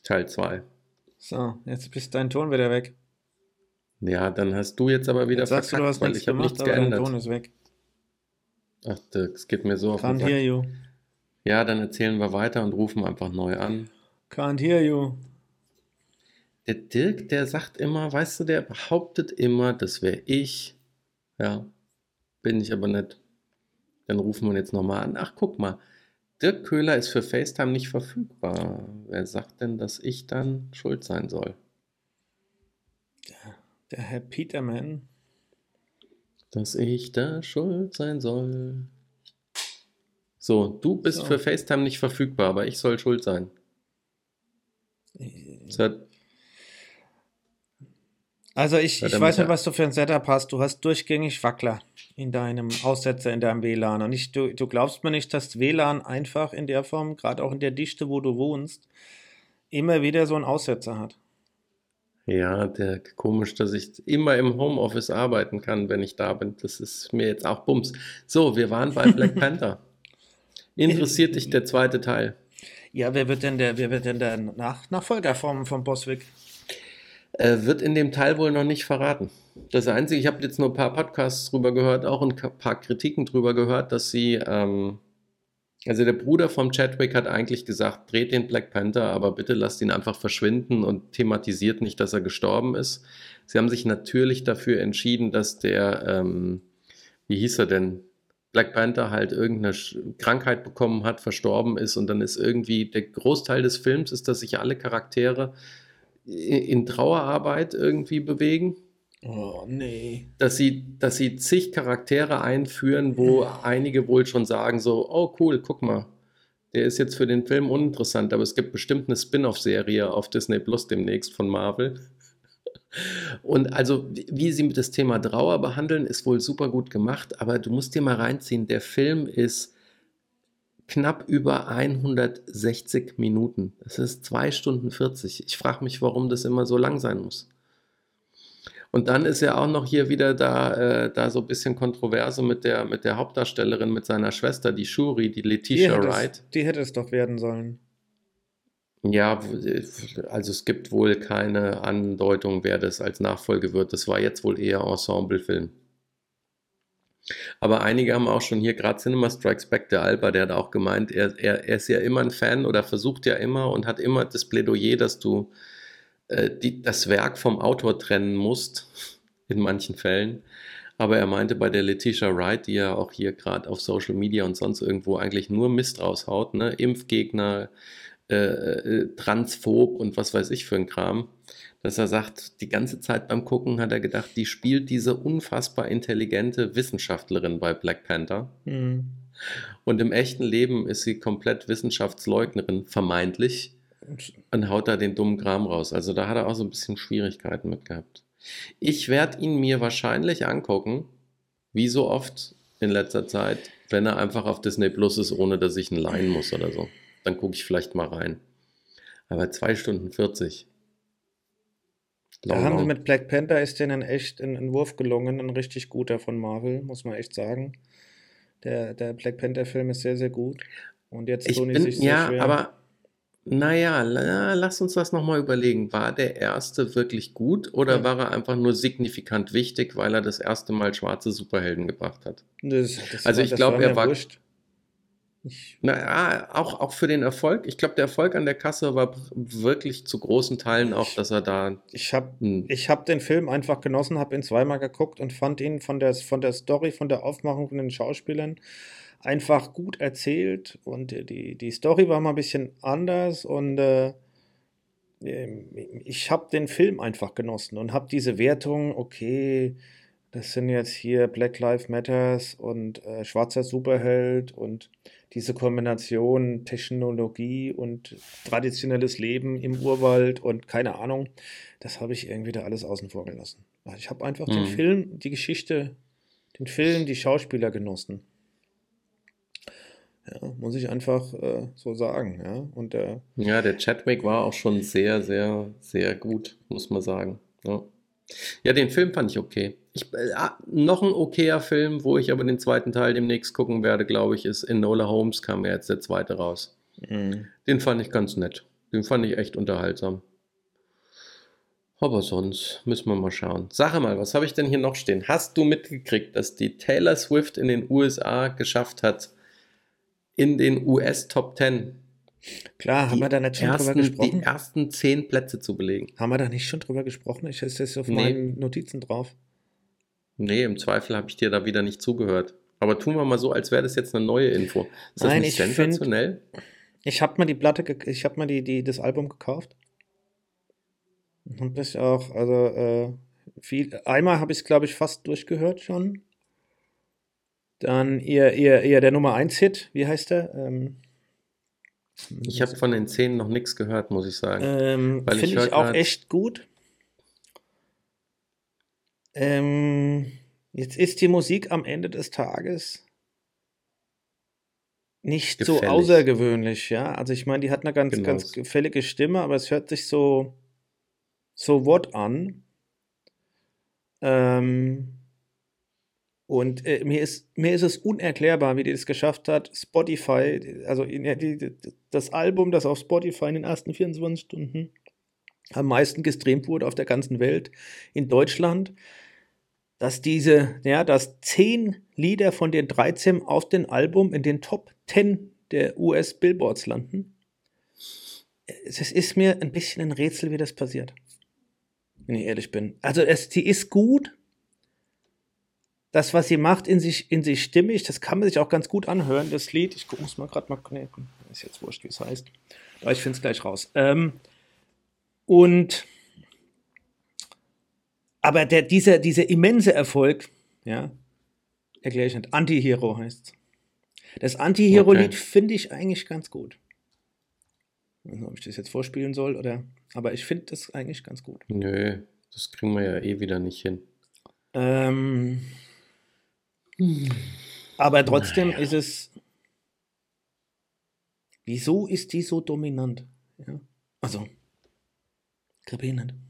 Teil 2. So, jetzt bist dein Ton wieder weg. Ja, dann hast du jetzt aber wieder Jetzt sagst du, du hast weil ich habe nichts aber dein geändert. Ton ist weg. Ach, das geht mir so auf den Sack. hear you. Ja, dann erzählen wir weiter und rufen einfach neu an. Can't hear you. Der Dirk, der sagt immer, weißt du, der behauptet immer, das wäre ich. Ja, bin ich aber nicht. Dann rufen wir jetzt nochmal an. Ach, guck mal. Dirk Köhler ist für FaceTime nicht verfügbar. Wer sagt denn, dass ich dann schuld sein soll? Der Herr Peterman. Dass ich da schuld sein soll. So, du bist So. für FaceTime nicht verfügbar, aber ich soll schuld sein. Hat, Also ich, ich weiß nicht, was du für ein Setup hast. Du hast durchgängig Wackler in deinem Aussetzer, in deinem WLAN. Und ich, du, du glaubst mir nicht, dass WLAN einfach in der Form, gerade auch in der Dichte, wo du wohnst, immer wieder so einen Aussetzer hat. Ja, der komisch, dass ich immer im Homeoffice arbeiten kann, wenn ich da bin. Das ist mir jetzt auch Bums. So, wir waren bei Black (laughs) Panther. Interessiert dich der zweite Teil? Ja, wer wird denn der, wer wird denn der Nach Nachfolger vom, vom Boswick? Äh, wird in dem Teil wohl noch nicht verraten. Das Einzige, ich habe jetzt nur ein paar Podcasts drüber gehört, auch ein paar Kritiken drüber gehört, dass sie, ähm, also der Bruder vom Chadwick hat eigentlich gesagt, dreht den Black Panther, aber bitte lasst ihn einfach verschwinden und thematisiert nicht, dass er gestorben ist. Sie haben sich natürlich dafür entschieden, dass der, ähm, wie hieß er denn, Black Panther halt irgendeine Krankheit bekommen hat, verstorben ist und dann ist irgendwie der Großteil des Films ist, dass sich alle Charaktere in Trauerarbeit irgendwie bewegen. Oh, nee. Dass sie, dass sie zig Charaktere einführen, wo einige wohl schon sagen so, oh cool, guck mal, der ist jetzt für den Film uninteressant, aber es gibt bestimmt eine Spin-off-Serie auf Disney Plus demnächst von Marvel. Und also, wie sie das Thema Trauer behandeln, ist wohl super gut gemacht, aber du musst dir mal reinziehen, der Film ist knapp über 160 Minuten. Das ist 2 Stunden 40. Ich frage mich, warum das immer so lang sein muss. Und dann ist ja auch noch hier wieder da, äh, da so ein bisschen Kontroverse mit der, mit der Hauptdarstellerin, mit seiner Schwester, die Shuri, die Letitia die Wright. Es, die hätte es doch werden sollen. Ja, also es gibt wohl keine Andeutung, wer das als Nachfolge wird. Das war jetzt wohl eher Ensemblefilm. Aber einige haben auch schon hier, gerade Cinema Strikes Back, der Alba, der hat auch gemeint, er, er, er ist ja immer ein Fan oder versucht ja immer und hat immer das Plädoyer, dass du äh, die, das Werk vom Autor trennen musst, in manchen Fällen. Aber er meinte bei der Letitia Wright, die ja auch hier gerade auf Social Media und sonst irgendwo eigentlich nur Mist raushaut, ne? Impfgegner, äh, äh Transphob und was weiß ich für ein Kram, dass er sagt, die ganze Zeit beim Gucken hat er gedacht, die spielt diese unfassbar intelligente Wissenschaftlerin bei Black Panther. Mhm. Und im echten Leben ist sie komplett Wissenschaftsleugnerin, vermeintlich, und haut da den dummen Kram raus. Also da hat er auch so ein bisschen Schwierigkeiten mit gehabt. Ich werde ihn mir wahrscheinlich angucken, wie so oft in letzter Zeit, wenn er einfach auf Disney Plus ist, ohne dass ich ihn leihen muss oder so. Dann gucke ich vielleicht mal rein. Aber 2 Stunden 40. Da haben sie mit Black Panther ist denen echt ein Entwurf gelungen, ein richtig guter von Marvel, muss man echt sagen. Der, der Black Panther-Film ist sehr, sehr gut. Und jetzt tun die sich Ja, schwer. aber naja, la, lass uns das nochmal überlegen. War der erste wirklich gut oder ja. war er einfach nur signifikant wichtig, weil er das erste Mal schwarze Superhelden gebracht hat? Das, das also ich glaube, er war. Wurscht. Ich naja, auch, auch für den Erfolg. Ich glaube, der Erfolg an der Kasse war wirklich zu großen Teilen auch, dass er da. Ich habe hm. hab den Film einfach genossen, habe ihn zweimal geguckt und fand ihn von der, von der Story, von der Aufmachung von den Schauspielern einfach gut erzählt. Und die, die Story war mal ein bisschen anders und äh, ähm, ich habe den Film einfach genossen und habe diese Wertung, okay, das sind jetzt hier Black Lives Matters und äh, schwarzer Superheld und diese Kombination Technologie und traditionelles Leben im Urwald und keine Ahnung, das habe ich irgendwie da alles außen vor gelassen. Ich habe einfach mhm. den Film, die Geschichte, den Film, die Schauspieler genossen. Ja, muss ich einfach äh, so sagen. Ja, und der, ja, der Chadwick war auch schon sehr, sehr, sehr gut, muss man sagen. Ja. Ja, den Film fand ich okay. Ich, äh, noch ein okayer Film, wo ich aber den zweiten Teil demnächst gucken werde, glaube ich, ist Enola Holmes, kam ja jetzt der zweite raus. Mhm. Den fand ich ganz nett. Den fand ich echt unterhaltsam. Aber sonst müssen wir mal schauen. Sag mal, was habe ich denn hier noch stehen? Hast du mitgekriegt, dass die Taylor Swift in den USA geschafft hat, in den US Top 10 Klar, haben wir da nicht schon ersten, drüber gesprochen? Die ersten zehn Plätze zu belegen. Haben wir da nicht schon drüber gesprochen? Ich ist das auf nee. meinen Notizen drauf. Nee, im Zweifel habe ich dir da wieder nicht zugehört. Aber tun wir mal so, als wäre das jetzt eine neue Info. Ist Nein, das nicht sensationell? Find, ich habe mal die Platte, ich habe mal die, die, das Album gekauft. Und das auch, also äh, viel, einmal habe ich es, glaube ich, fast durchgehört schon. Dann ihr, ihr, ihr der Nummer 1 Hit, wie heißt der? Ähm, ich habe von den zehn noch nichts gehört, muss ich sagen. Ähm, Finde ich, ich auch echt gut. Ähm, jetzt ist die Musik am Ende des Tages nicht gefällig. so außergewöhnlich, ja. Also ich meine, die hat eine ganz, genau. ganz gefällige Stimme, aber es hört sich so, So What an. Ähm, und äh, mir, ist, mir ist es unerklärbar, wie die das geschafft hat. Spotify, also in, die, das Album, das auf Spotify in den ersten 24 Stunden am meisten gestreamt wurde auf der ganzen Welt, in Deutschland, dass diese, ja, dass zehn Lieder von den 13 auf dem Album in den Top 10 der US Billboards landen. Es ist mir ein bisschen ein Rätsel, wie das passiert. Wenn ich ehrlich bin. Also es, sie ist gut, das, was sie macht, in sich, in sich stimmig. Das kann man sich auch ganz gut anhören, das Lied. Ich es mal gerade mal. Nee, ist jetzt wurscht, wie es heißt. Aber ich finde es gleich raus. Ähm, und aber der, dieser, dieser immense Erfolg, ja, erkläre ich nicht. Anti-Hero heißt es. Das Anti-Hero-Lied okay. finde ich eigentlich ganz gut. Ich weiß nicht, ob ich das jetzt vorspielen soll oder. Aber ich finde das eigentlich ganz gut. Nö, das kriegen wir ja eh wieder nicht hin. Ähm, aber trotzdem naja. ist es. Wieso ist die so dominant? Ja? Also, glaube nicht.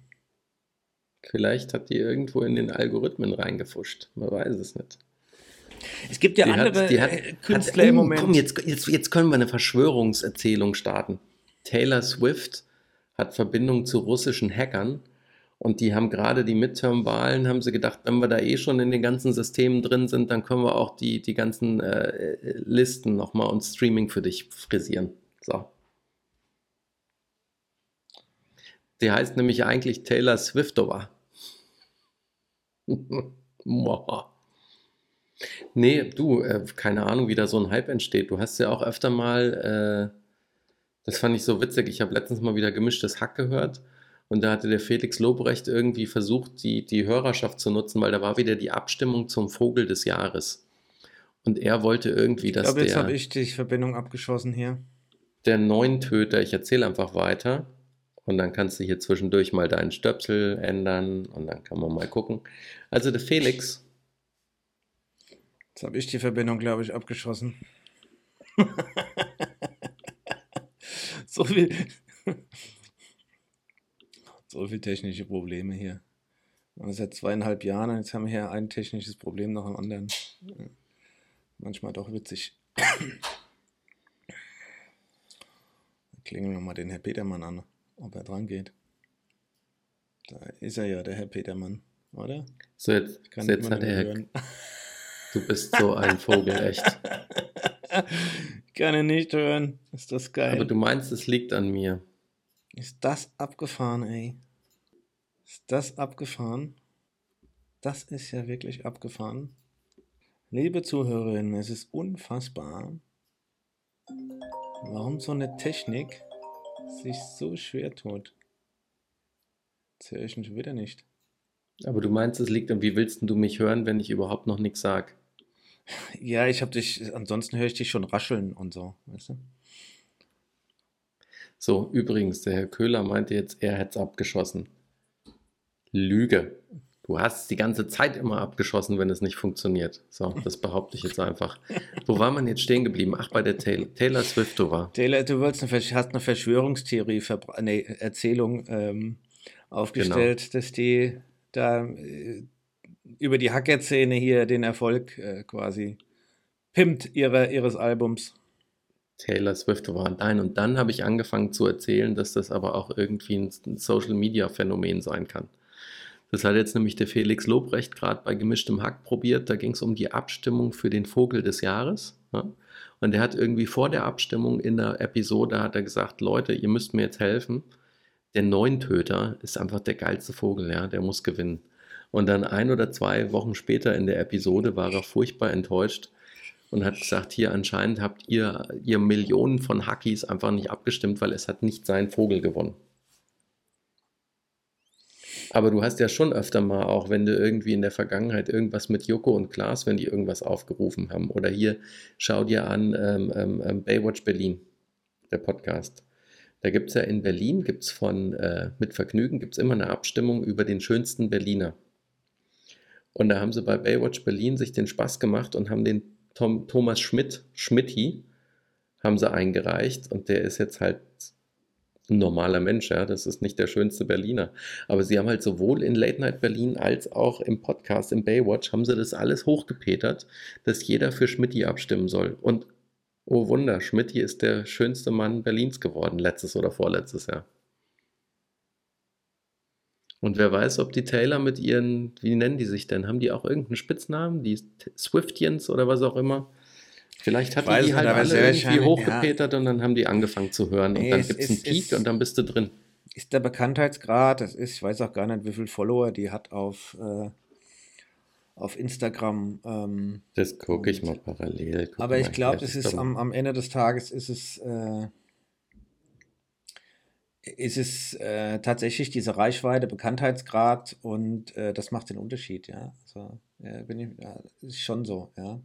Vielleicht hat die irgendwo in den Algorithmen reingefuscht. Man weiß es nicht. Es gibt ja die andere hat, hat, äh, Künstler hat, oh, im Moment. Komm, jetzt, jetzt, jetzt können wir eine Verschwörungserzählung starten. Taylor Swift hat Verbindung zu russischen Hackern und die haben gerade die Midterm-Wahlen, haben sie gedacht, wenn wir da eh schon in den ganzen Systemen drin sind, dann können wir auch die, die ganzen äh, Listen nochmal und Streaming für dich frisieren. So. Die heißt nämlich eigentlich Taylor Swiftova. (laughs) nee, du, äh, keine Ahnung, wie da so ein Hype entsteht. Du hast ja auch öfter mal, äh, das fand ich so witzig, ich habe letztens mal wieder gemischtes Hack gehört und da hatte der Felix Lobrecht irgendwie versucht, die, die Hörerschaft zu nutzen, weil da war wieder die Abstimmung zum Vogel des Jahres. Und er wollte irgendwie, dass ich glaube, jetzt habe ich die Verbindung abgeschossen hier. Der Neuntöter, ich erzähle einfach weiter. Und dann kannst du hier zwischendurch mal deinen Stöpsel ändern und dann kann man mal gucken. Also der Felix. Jetzt habe ich die Verbindung, glaube ich, abgeschossen. (laughs) so viel. (laughs) So viele technische Probleme hier. Seit zweieinhalb Jahren, jetzt haben wir hier ein technisches Problem nach dem anderen. Manchmal doch witzig. (coughs) Klingeln wir mal den Herr Petermann an, ob er dran geht. Da ist er ja, der Herr Petermann, oder? So, jetzt, so jetzt hat er. Hören. Du bist so ein Vogel, echt. Ich (laughs) kann ihn nicht hören. Ist das geil. Aber du meinst, es liegt an mir. Ist das abgefahren, ey? Ist das abgefahren? Das ist ja wirklich abgefahren. Liebe Zuhörerinnen, es ist unfassbar, warum so eine Technik sich so schwer tut. Das höre ich schon wieder nicht. Aber du meinst, es liegt an, wie willst du mich hören, wenn ich überhaupt noch nichts sag? Ja, ich habe dich, ansonsten höre ich dich schon rascheln und so, weißt du? So, übrigens, der Herr Köhler meinte jetzt, er hätte es abgeschossen. Lüge. Du hast es die ganze Zeit immer abgeschossen, wenn es nicht funktioniert. So, das behaupte ich jetzt einfach. Wo war man jetzt stehen geblieben? Ach, bei der Taylor, Taylor Swift war. Taylor, du hast eine Verschwörungstheorie, nee, Erzählung ähm, aufgestellt, genau. dass die da äh, über die Hacker-Szene hier den Erfolg äh, quasi pimmt ihre, ihres Albums. Taylor Swift war. Nein, und dann habe ich angefangen zu erzählen, dass das aber auch irgendwie ein Social-Media-Phänomen sein kann. Das hat jetzt nämlich der Felix Lobrecht gerade bei gemischtem Hack probiert. Da ging es um die Abstimmung für den Vogel des Jahres. Ja? Und er hat irgendwie vor der Abstimmung in der Episode hat er gesagt, Leute, ihr müsst mir jetzt helfen. Der Neuntöter ist einfach der geilste Vogel, ja, der muss gewinnen. Und dann ein oder zwei Wochen später in der Episode war er furchtbar enttäuscht und hat gesagt, hier anscheinend habt ihr, ihr Millionen von Hackies einfach nicht abgestimmt, weil es hat nicht sein Vogel gewonnen. Aber du hast ja schon öfter mal, auch wenn du irgendwie in der Vergangenheit irgendwas mit Joko und Klaas, wenn die irgendwas aufgerufen haben. Oder hier, schau dir an ähm, ähm, ähm Baywatch Berlin, der Podcast. Da gibt es ja in Berlin, gibt es von äh, Mit Vergnügen, gibt es immer eine Abstimmung über den schönsten Berliner. Und da haben sie bei Baywatch Berlin sich den Spaß gemacht und haben den Tom, Thomas Schmidt, Schmidti, haben sie eingereicht und der ist jetzt halt ein normaler Mensch, ja, das ist nicht der schönste Berliner. Aber sie haben halt sowohl in Late Night Berlin als auch im Podcast, im Baywatch, haben sie das alles hochgepetert, dass jeder für Schmidti abstimmen soll. Und oh Wunder, Schmidti ist der schönste Mann Berlins geworden, letztes oder vorletztes Jahr. Und wer weiß, ob die Taylor mit ihren, wie nennen die sich denn? Haben die auch irgendeinen Spitznamen? Die Swiftians oder was auch immer? Vielleicht hatten die halt alle irgendwie hochgepetert ja. und dann haben die angefangen zu hören nee, und dann gibt es einen Peak und dann bist du drin. Ist der Bekanntheitsgrad, das ist, ich weiß auch gar nicht, wie viele Follower die hat auf, äh, auf Instagram. Ähm, das gucke ich mal parallel. aber ich glaube, das ist am, am Ende des Tages ist es, äh, ist es äh, tatsächlich diese Reichweite, Bekanntheitsgrad und äh, das macht den Unterschied, ja. Also, bin ich, ja, ist schon so, ja.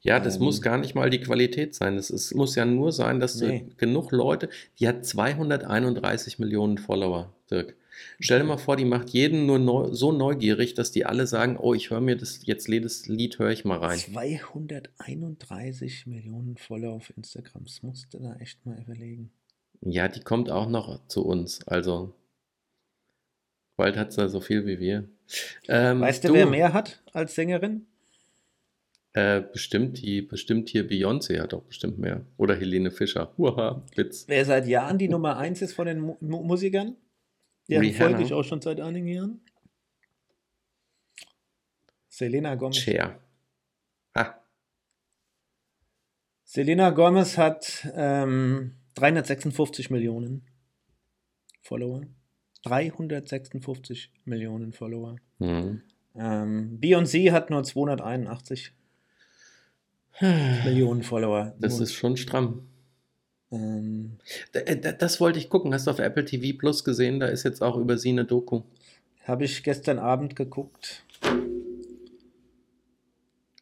Ja, das ähm, muss gar nicht mal die Qualität sein. Es ist, muss ja nur sein, dass nee. du genug Leute, die hat 231 Millionen Follower, Dirk. Stell dir mal vor, die macht jeden nur neu, so neugierig, dass die alle sagen, oh, ich höre mir das jetzt jedes Lied höre ich mal rein. 231 Millionen Follower auf Instagram. Das musst du da echt mal überlegen. Ja, die kommt auch noch zu uns. Also bald hat sie so viel wie wir. Ähm, weißt du, du, wer mehr hat als Sängerin? Äh, bestimmt, die, bestimmt hier Beyoncé hat auch bestimmt mehr. Oder Helene Fischer. Huha, Witz. Wer seit Jahren die Nummer 1 ist von den Mu Musikern? Der folge ich auch schon seit einigen Jahren. Selena Gomez. Cher. Ah. Selena Gomez hat ähm, 356 Millionen Follower. 356 Millionen Follower. Mhm. Ähm, Beyoncé hat nur 281 Millionen Follower. Das nur. ist schon stramm. Ähm, äh, das wollte ich gucken. Hast du auf Apple TV Plus gesehen? Da ist jetzt auch über sie eine Doku. Habe ich gestern Abend geguckt.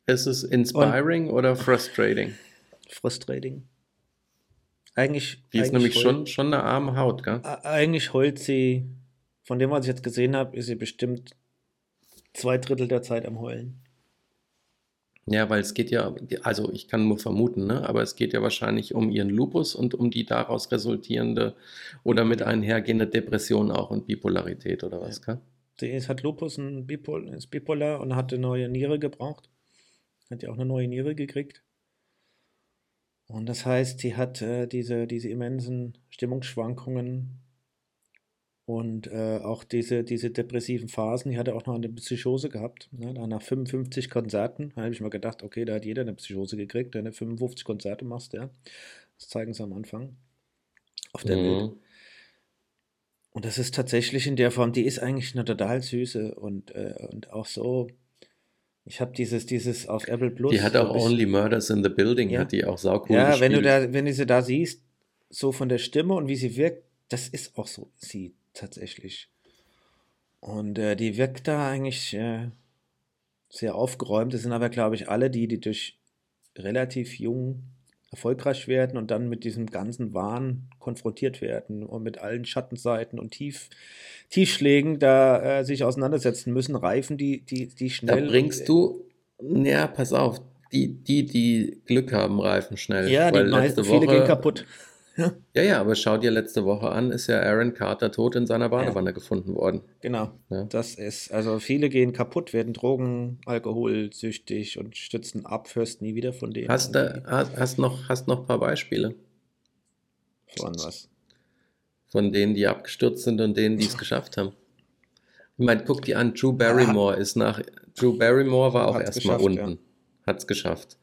Ist es inspiring Und oder frustrating? Frustrating. Eigentlich. Die ist eigentlich nämlich schon, schon eine arme Haut, gell? Eigentlich heult sie, von dem, was ich jetzt gesehen habe, ist sie bestimmt zwei Drittel der Zeit am Heulen. Ja, weil es geht ja, also ich kann nur vermuten, ne? aber es geht ja wahrscheinlich um ihren Lupus und um die daraus resultierende oder mit einhergehende Depression auch und Bipolarität oder was, ja. Sie hat Lupus und Bipol, ist bipolar und hat eine neue Niere gebraucht. Hat ja auch eine neue Niere gekriegt. Und das heißt, sie hat äh, diese, diese immensen Stimmungsschwankungen und äh, auch diese, diese depressiven Phasen, die hat er auch noch eine Psychose gehabt. Ne? Nach 55 Konzerten habe ich mal gedacht, okay, da hat jeder eine Psychose gekriegt, wenn du 55 Konzerte machst, ja. Das zeigen sie am Anfang auf der mhm. Welt. Und das ist tatsächlich in der Form, die ist eigentlich eine total süße und, äh, und auch so. Ich habe dieses, dieses auf Apple Plus. Die hat auch Only Murders in the Building, ja. hat die auch saucool Ja, gespielt. wenn du da, wenn du sie da siehst, so von der Stimme und wie sie wirkt, das ist auch so sie tatsächlich. Und äh, die wirkt da eigentlich äh, sehr aufgeräumt. Das sind aber, glaube ich, alle die, die durch relativ jung erfolgreich werden und dann mit diesem ganzen Wahn konfrontiert werden und mit allen Schattenseiten und Tief, Tiefschlägen da äh, sich auseinandersetzen müssen, reifen die, die, die schnell. Da bringst du, ja, pass auf, die, die, die Glück haben, reifen schnell. Ja, die meisten, viele gehen kaputt. Ja, ja, aber schau dir letzte Woche an, ist ja Aaron Carter tot in seiner Badewanne ja. gefunden worden. Genau. Ja. Das ist, also viele gehen kaputt, werden Drogen, Alkohol süchtig und stützen ab, hörst nie wieder von denen. Hast du hast, hast noch, hast noch ein paar Beispiele? Von was? Von denen, die abgestürzt sind und denen, die es geschafft haben. Ich meine, guck dir an, Drew Barrymore ist nach, Drew Barrymore war auch erstmal unten. Ja. Hat es geschafft.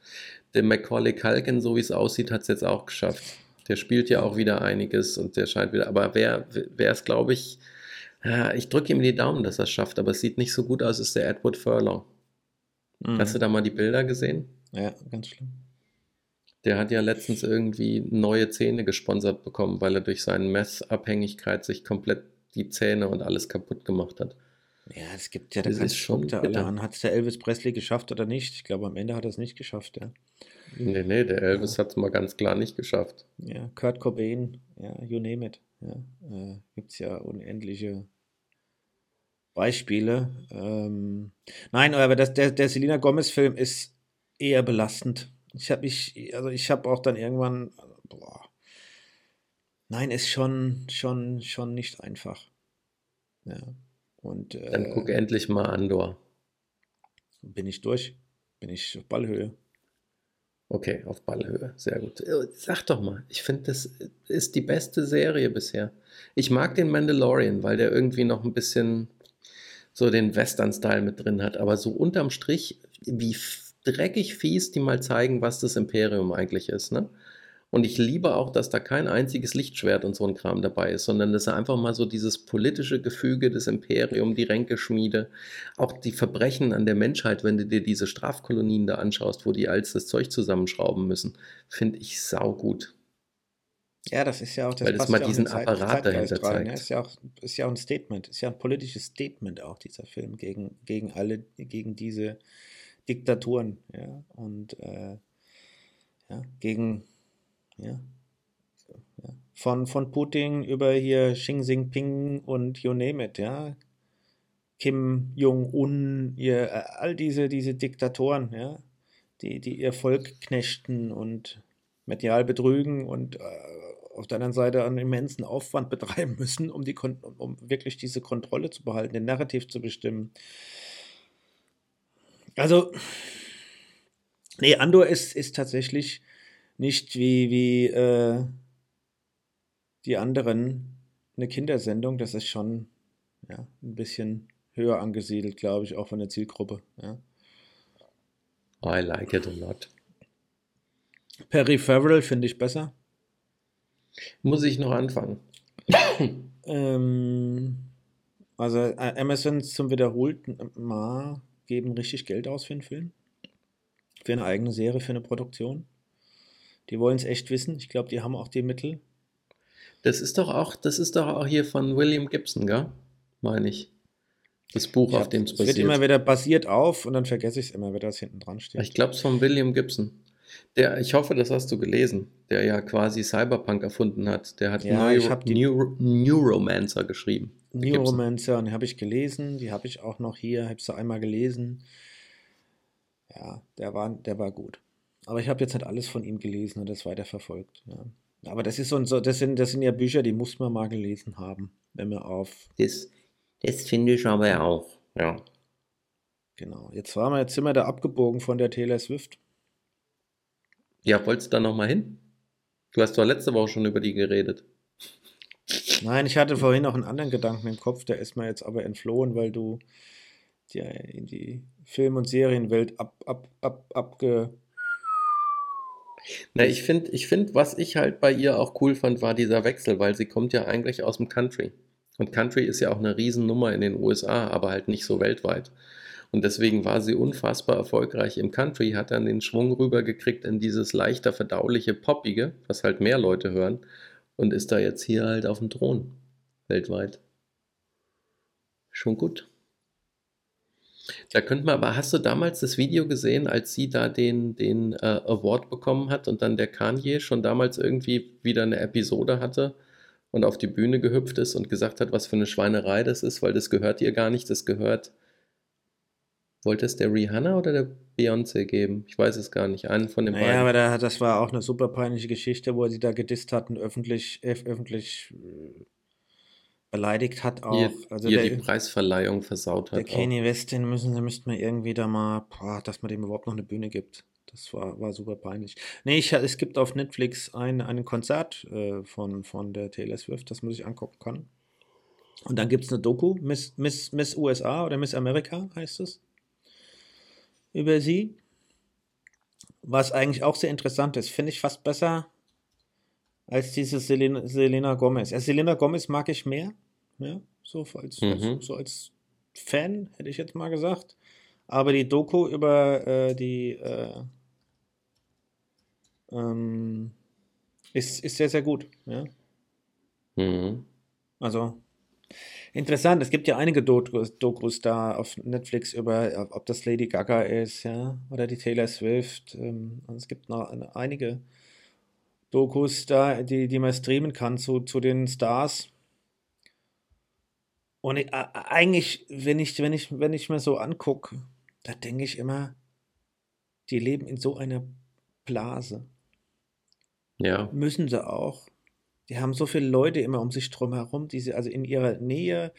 Der Macaulay Culkin, so wie es aussieht, hat es jetzt auch geschafft. Der spielt ja auch wieder einiges und der scheint wieder. Aber wer, wer ist, glaube ich, ich drücke ihm die Daumen, dass er es schafft, aber es sieht nicht so gut aus, ist der Edward Furlong. Mhm. Hast du da mal die Bilder gesehen? Ja, ganz schlimm. Der hat ja letztens irgendwie neue Zähne gesponsert bekommen, weil er durch seine Messabhängigkeit sich komplett die Zähne und alles kaputt gemacht hat. Ja, es gibt ja, da das ist schon da alle an. Hat es der Elvis Presley geschafft oder nicht? Ich glaube, am Ende hat er es nicht geschafft, ja. Nee, nee, der Elvis ja. hat es mal ganz klar nicht geschafft. Ja, Kurt Cobain, ja, you name it. Ja, äh, gibt es ja unendliche Beispiele. Ähm, nein, aber das, der, der Selena Gomez-Film ist eher belastend. Ich habe mich, also ich habe auch dann irgendwann, boah, Nein, ist schon, schon, schon nicht einfach. Ja. Und äh, Dann guck endlich mal Andor. bin ich durch. Bin ich auf Ballhöhe. Okay, auf Ballhöhe. Sehr gut. Äh, Sag doch mal, ich finde, das ist die beste Serie bisher. Ich mag den Mandalorian, weil der irgendwie noch ein bisschen so den Western-Style mit drin hat. Aber so unterm Strich, wie dreckig fies die mal zeigen, was das Imperium eigentlich ist. Ne? Und ich liebe auch, dass da kein einziges Lichtschwert und so ein Kram dabei ist, sondern dass er einfach mal so dieses politische Gefüge des Imperium, die Ränkeschmiede, auch die Verbrechen an der Menschheit, wenn du dir diese Strafkolonien da anschaust, wo die als das Zeug zusammenschrauben müssen, finde ich saugut. Ja, das ist ja auch das Weil das mal ja diesen Zeit- Apparat dahinter rein, ne? zeigt. Ist ja auch, ist ja auch ein Statement, ist ja ein politisches Statement auch dieser Film gegen, gegen alle, gegen diese Diktaturen, ja und äh, ja gegen ja, von von Putin über hier Xi Jinping und you name it, ja. Kim Jong Un, ihr äh, all diese diese Diktatoren, ja die die ihr Volk knechten und medial betrügen und äh, auf der anderen Seite einen immensen Aufwand betreiben müssen, um, die Kon um wirklich diese Kontrolle zu behalten, den Narrativ zu bestimmen. Also, nee, Andor ist, ist tatsächlich nicht wie, wie äh, die anderen eine Kindersendung. Das ist schon ja, ein bisschen höher angesiedelt, glaube ich, auch von der Zielgruppe. Ja. I like it a lot. Farrell finde ich besser. Muss ich noch anfangen? (coughs) Ähm, also äh, Amazon zum wiederholten Mal geben richtig Geld aus für einen Film. Für eine eigene Serie, für eine Produktion. Die wollen es echt wissen. Ich glaube, die haben auch die Mittel. Das ist doch auch, das ist doch auch hier von William Gibson, gell? Meine ich. Das Buch, auf dem es es wird immer basiert. wieder basiert auf und dann vergesse ich es immer, wieder, das hinten dran steht. Ich glaube, es von William Gibson. Der, ich hoffe, das hast du gelesen. Der ja quasi Cyberpunk erfunden hat. Der hat Ja, Neuro, die- Neuro, Neuromancer geschrieben. Neuromancer, die habe ich gelesen, die habe ich auch noch hier, habe sie einmal gelesen. Ja, der war, der war gut. Aber ich habe jetzt nicht alles von ihm gelesen und das weiterverfolgt. Ja. Aber das ist so, so das, sind, das sind ja Bücher, die muss man mal gelesen haben, wenn man auf. Das, das finde ich aber auch. Ja. Genau. Jetzt waren wir, jetzt sind wir da abgebogen von der Taylor Swift. Ja, wolltest du da nochmal hin? Du hast doch letzte Woche schon über die geredet. Nein, ich hatte vorhin noch einen anderen Gedanken im Kopf, der ist mir jetzt aber entflohen, weil du ja in die Film- und Serienwelt ab, ab, ab, abge. Na, ich finde, ich find, was ich halt bei ihr auch cool fand, war dieser Wechsel, weil sie kommt ja eigentlich aus dem Country. Und Country ist ja auch eine Riesennummer in den USA, aber halt nicht so weltweit. Und deswegen war sie unfassbar erfolgreich im Country, hat dann den Schwung rübergekriegt in dieses leichter verdauliche Poppige, was halt mehr Leute hören, und ist da jetzt hier halt auf dem Thron weltweit. Schon gut. Da könnte man, aber hast du damals das Video gesehen, als sie da den, den äh, Award bekommen hat und dann der Kanye schon damals irgendwie wieder eine Episode hatte und auf die Bühne gehüpft ist und gesagt hat, was für eine Schweinerei das ist, weil das gehört ihr gar nicht, das gehört. Wollte es der Rihanna oder der Beyoncé geben? Ich weiß es gar nicht. Einen von den Naja, beiden. aber da, das war auch eine super peinliche Geschichte, wo sie da gedisst hat und öffentlich, öf- öffentlich äh, beleidigt hat auch. ihr, also ihr der, die Preisverleihung versaut der hat. Auch. Kanye West, den müssen, den müssten wir irgendwie da mal, boah, dass man dem überhaupt noch eine Bühne gibt. Das war, war super peinlich. Nee, ich, es gibt auf Netflix ein, ein Konzert äh, von, von der Taylor Swift, das muss ich angucken können. Und dann gibt es eine Doku, Miss, Miss, Miss USA oder Miss America heißt es, über sie. Was eigentlich auch sehr interessant ist, finde ich fast besser als diese Selena, Selena Gomez. Ja, Selena Gomez mag ich mehr, ja, so als, Mhm. als, so als Fan, hätte ich jetzt mal gesagt. Aber die Doku über äh, die äh, ähm, ist, ist sehr, sehr gut, ja. Mhm. Also interessant, es gibt ja einige Dokus, Dokus da auf Netflix über, ob das Lady Gaga ist, ja, oder die Taylor Swift. Ähm, es gibt noch einige Dokus da, die, die man streamen kann zu, zu den Stars. Und ich, eigentlich, wenn ich, wenn ich, wenn ich mir so angucke, da denke ich immer, die leben in so einer Blase. Ja. Müssen sie auch. Die haben so viele Leute immer um sich drum herum, die sie, also in ihrer Nähe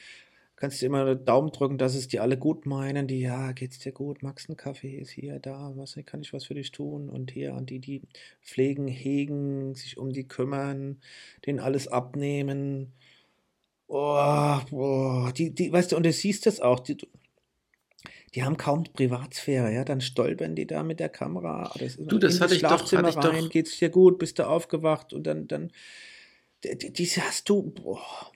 kannst du immer einen Daumen drücken, dass es die alle gut meinen, die, ja, geht's dir gut, magst einen Kaffee, ist hier, da, was, kann ich was für dich tun? Und hier, und die, die pflegen, hegen, sich um die kümmern, denen alles abnehmen. Oh, oh, die, die, weißt du, und du siehst das auch, die, die haben kaum Privatsphäre, ja, dann stolpern die da mit der Kamera. Das du, das hatte ich doch, hatte ich rein, doch. geht's dir gut, bist du aufgewacht und dann, dann, die, die hast du, boah.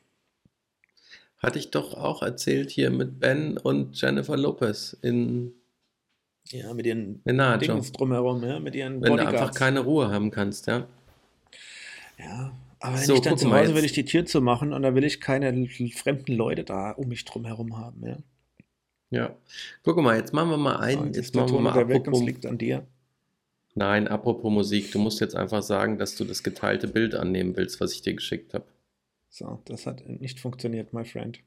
Hatte ich doch auch erzählt hier mit Ben und Jennifer Lopez in ja, mit ihren Dingens drumherum, ja, mit ihren Wenn Bodyguards. du einfach keine Ruhe haben kannst, ja. Ja, aber wenn so, ich dann zu Hause will ich die Tür zu machen und da will ich keine fremden Leute da um mich drum herum haben, ja. Ja. Guck mal, jetzt machen wir mal ein. So, jetzt, jetzt machen wir mal apropos, liegt an dir. Nein, apropos Musik, du musst jetzt einfach sagen, dass du das geteilte Bild annehmen willst, was ich dir geschickt habe. So, das hat nicht funktioniert, my friend.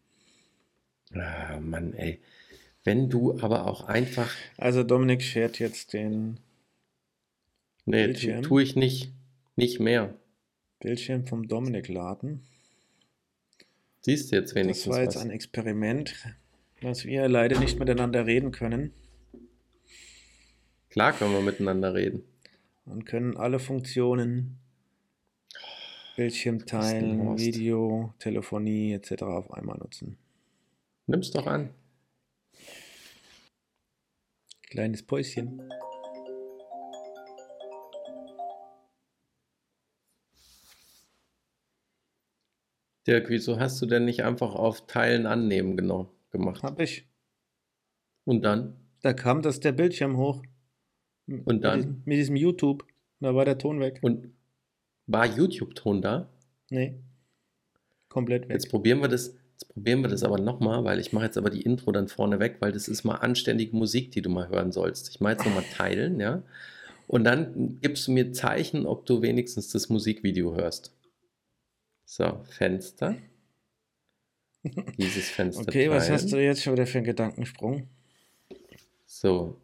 Ah, Mann, ey. Wenn du aber auch einfach. Also Dominik schert jetzt den. Nee, tu, tue ich nicht. Nicht mehr. Bildschirm vom Dominik laden. Siehst du jetzt wenigstens. Das war jetzt was. ein Experiment, dass wir leider nicht miteinander reden können. Klar können wir miteinander reden. Und können alle Funktionen, Bildschirm teilen, Video, Telefonie etc. auf einmal nutzen. Nimm's doch an. Kleines Päuschen. Dirk, wieso hast du denn nicht einfach auf Teilen annehmen genau gemacht? Hab ich. Und dann? Da kam das der Bildschirm hoch. Und dann? Mit diesem, mit diesem YouTube. Da war der Ton weg. Und war YouTube-Ton da? Nee. Komplett weg. Jetzt probieren wir das, jetzt probieren wir das aber nochmal, weil ich mache jetzt aber die Intro dann vorne weg, weil das ist mal anständige Musik, die du mal hören sollst. Ich mache jetzt nochmal teilen, ja. Und dann gibst du mir Zeichen, ob du wenigstens das Musikvideo hörst. So, Fenster. Dieses Fenster. Okay, teilen. was hast du jetzt schon wieder für einen Gedankensprung? So.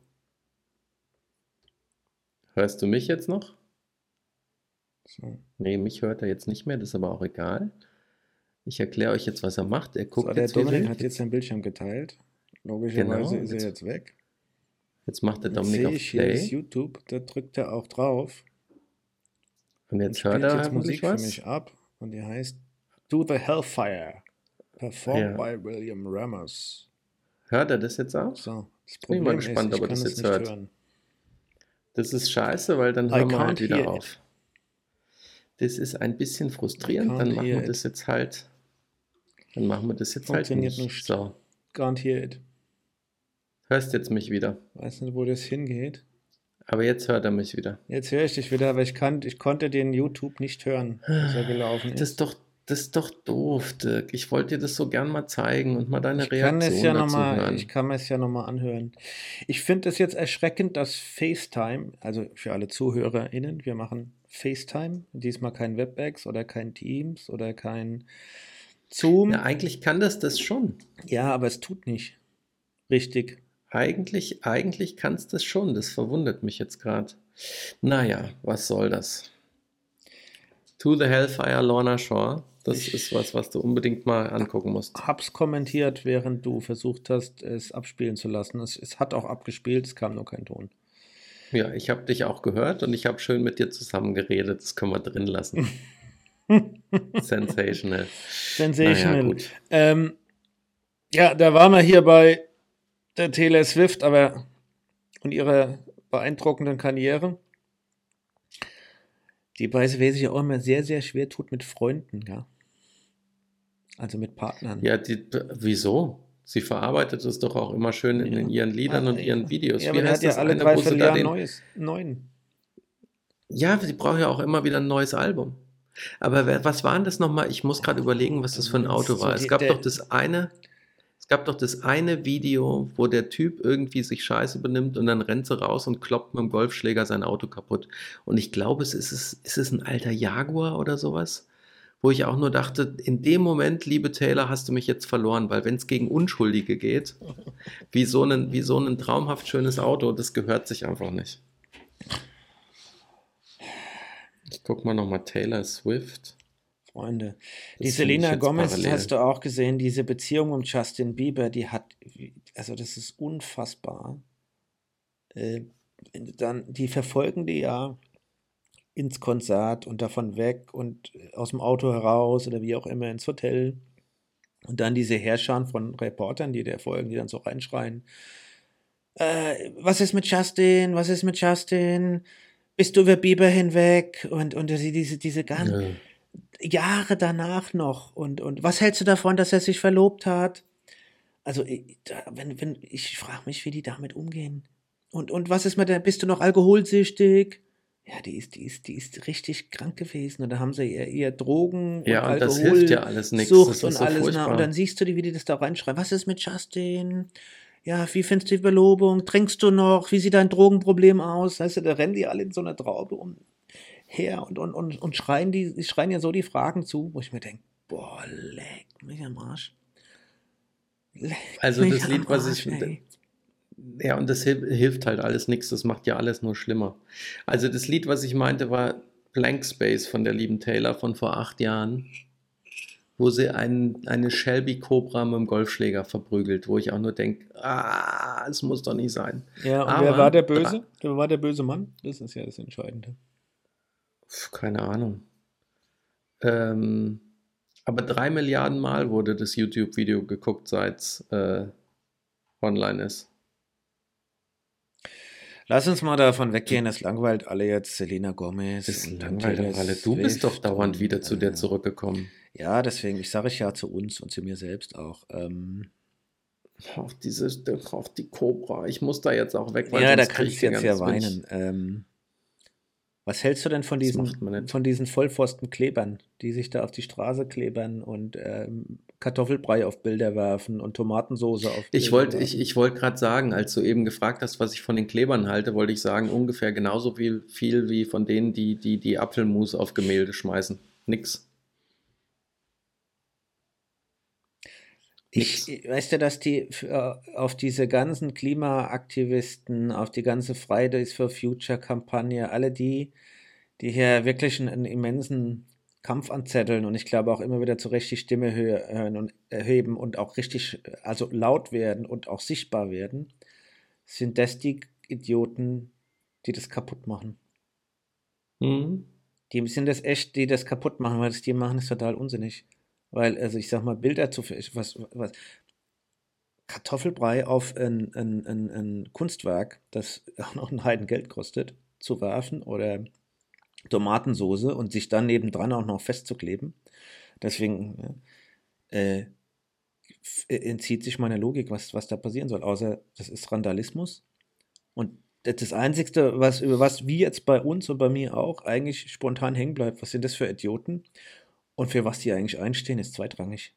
Hörst du mich jetzt noch? So. Nee, mich hört er jetzt nicht mehr, das ist aber auch egal. Ich erkläre euch jetzt, was er macht. Er guckt so, der jetzt Dominik hat jetzt sein Bildschirm geteilt. Logischerweise genau, ist er jetzt weg. Jetzt macht der Dominik auf ich Play. Hier YouTube, da drückt er auch drauf. Und jetzt und hört er jetzt Musik was? für mich ab und die heißt Do the Hellfire. Performed ja. by William Ramos. Hört er das jetzt auch? So, das Problem Bin mal gespannt, ist, ob er das jetzt hört. Hören. Das ist scheiße, weil dann hören wir halt wieder auf. Das ist ein bisschen frustrierend. Dann machen wir das jetzt halt. Dann machen wir das jetzt halt nicht. nicht. So. Can't hear it. Hörst jetzt mich wieder. Weißt du, wo das hingeht? Aber jetzt hört er mich wieder. Jetzt höre ich dich wieder, aber ich, kann, ich konnte den YouTube nicht hören, als er gelaufen ist. Das ist doch, das ist doch doof, Dirk. Ich wollte dir das so gern mal zeigen und mal deine ich Reaktion kann es ja dazu mal, hören. Ich kann mir es ja nochmal anhören. Ich finde es jetzt erschreckend, dass FaceTime, also für alle ZuhörerInnen, wir machen FaceTime, diesmal kein WebEx oder kein Teams oder kein Zoom. Ja, eigentlich kann das das schon. Ja, aber es tut nicht. Richtig. Eigentlich, eigentlich kann es das schon. Das verwundert mich jetzt gerade. Naja, was soll das? To the Hellfire Lorna Shore. Das ich ist was, was du unbedingt mal angucken musst. Hab's kommentiert, während du versucht hast, es abspielen zu lassen. Es, es hat auch abgespielt, es kam nur kein Ton. Ja, ich habe dich auch gehört und ich habe schön mit dir zusammen geredet. Das können wir drin lassen. (laughs) Sensational. Sensational. Naja, ähm, ja, da waren wir hier bei der Taylor Swift, aber und ihrer beeindruckenden Karriere. Die bei sich auch immer sehr, sehr schwer tut mit Freunden, ja. Also mit Partnern. Ja, die, wieso? Sie verarbeitet es doch auch immer schön in, ja. ihren Liedern ah, und ihren Videos. Ja, Wie heißt hat ja alle eine, drei Vierteljahr den... neues, neuen. Ja, sie braucht ja auch immer wieder ein neues Album. Aber was war denn das nochmal? Ich muss gerade überlegen, was das für ein Auto war. Es gab doch das eine, es gab doch das eine Video, wo der Typ irgendwie sich scheiße benimmt und dann rennt sie raus und kloppt mit dem Golfschläger sein Auto kaputt. Und ich glaube, es ist, ist es ein alter Jaguar oder sowas? Wo ich auch nur dachte, in dem Moment, liebe Taylor, hast du mich jetzt verloren, weil wenn es gegen Unschuldige geht, (laughs) wie so, ein, wie so ein traumhaft schönes Auto, das gehört sich einfach nicht. Ich guck mal nochmal Taylor Swift. Freunde. Die Das Selena Gomez, parallel. hast du auch gesehen, diese Beziehung um Justin Bieber, die hat, also das ist unfassbar. Äh, dann, die verfolgen die ja ins Konzert und davon weg und aus dem Auto heraus oder wie auch immer ins Hotel. Und dann diese Herrscher von Reportern, die der folgen, die dann so reinschreien. Äh, was ist mit Justin? Was ist mit Justin? Bist du über Bieber hinweg? Und, und diese, diese ganzen, Ja. Jahre danach noch. Und, und was hältst du davon, dass er sich verlobt hat? Also, ich, wenn, wenn, ich frage mich, wie die damit umgehen. Und, und was ist mit der, bist du noch alkoholsüchtig? Ja, die ist, die ist, die ist richtig krank gewesen. Und da haben sie ihr, ihr Drogen Ja, und und das Alkohol, hilft ja alles nichts. Sucht Das und so alles. Na, furchtbar. und dann siehst du die, wie die das da reinschreiben. Was ist mit Justin? Ja, wie findest du die Verlobung? Trinkst du noch? Wie sieht dein Drogenproblem aus? Weißt du, da rennen die alle in so einer Traube umher und, und, und, und schreien die, schreien ja so die Fragen zu, wo ich mir denke, boah, leck mich am Arsch. Leck Also das Lied, am was Arsch, ich- ey. Ja, und das hil- hilft halt alles nichts, das macht ja alles nur schlimmer. Also das Lied, was ich meinte, war Blank Space von der lieben Taylor von vor acht Jahren, wo sie einen, eine Shelby Cobra mit dem Golfschläger verprügelt, wo ich auch nur denke, ah, es muss doch nicht sein. Ja, und Aber- wer war der Böse? Wer war der böse Mann? Das ist ja das Entscheidende. Keine Ahnung. Ähm, aber drei Milliarden Mal wurde das YouTube-Video geguckt, seit es äh, online ist. Lass uns mal davon weggehen, es langweilt alle jetzt Selena Gomez. Und langweilt Taylor alle. Du bist doch dauernd und, wieder zu der äh, zurückgekommen. Ja, deswegen, ich sage ich ja zu uns und zu mir selbst auch. Ähm, Auf, dieses, auf die Cobra. Ich muss da jetzt auch weg, weil ja, da kannst ich du jetzt ja weinen. Ähm, was hältst du denn von diesen, von diesen Vollpfosten-Klebern, die sich da auf die Straße klebern und ähm, Kartoffelbrei auf Bilder werfen und Tomatensauce auf Ich Bilder wollte ich, werfen? ich wollt gerade sagen, als du eben gefragt hast, was ich von den Klebern halte, wollte ich sagen, ungefähr genauso viel, viel wie von denen, die, die die Apfelmus auf Gemälde schmeißen. Nix. Ich, ich- weißt du, dass die für, auf diese ganzen Klimaaktivisten, auf die ganze Fridays for Future Kampagne, alle die, die hier wirklich einen, einen immensen Kampf anzetteln und ich glaube auch immer wieder zu Recht die Stimme hö- hören und erheben und auch richtig, also laut werden und auch sichtbar werden, sind das die Idioten, die das kaputt machen. Hm? Die sind das echt, die das kaputt machen, weil das die machen, ist total unsinnig. Weil, also ich sag mal, Bilder zu was, was Kartoffelbrei auf ein, ein, ein, ein Kunstwerk, das (laughs) auch noch ein Heidengeld kostet, zu werfen oder Tomatensoße und sich dann nebendran auch noch festzukleben. Deswegen äh, äh, entzieht sich meiner Logik, was, was da passieren soll, außer das ist Randalismus. Und das das Einzige, was, über was wie jetzt bei uns und bei mir auch eigentlich spontan hängen bleibt, was sind das für Idioten? Und für was die eigentlich einstehen, ist zweitrangig.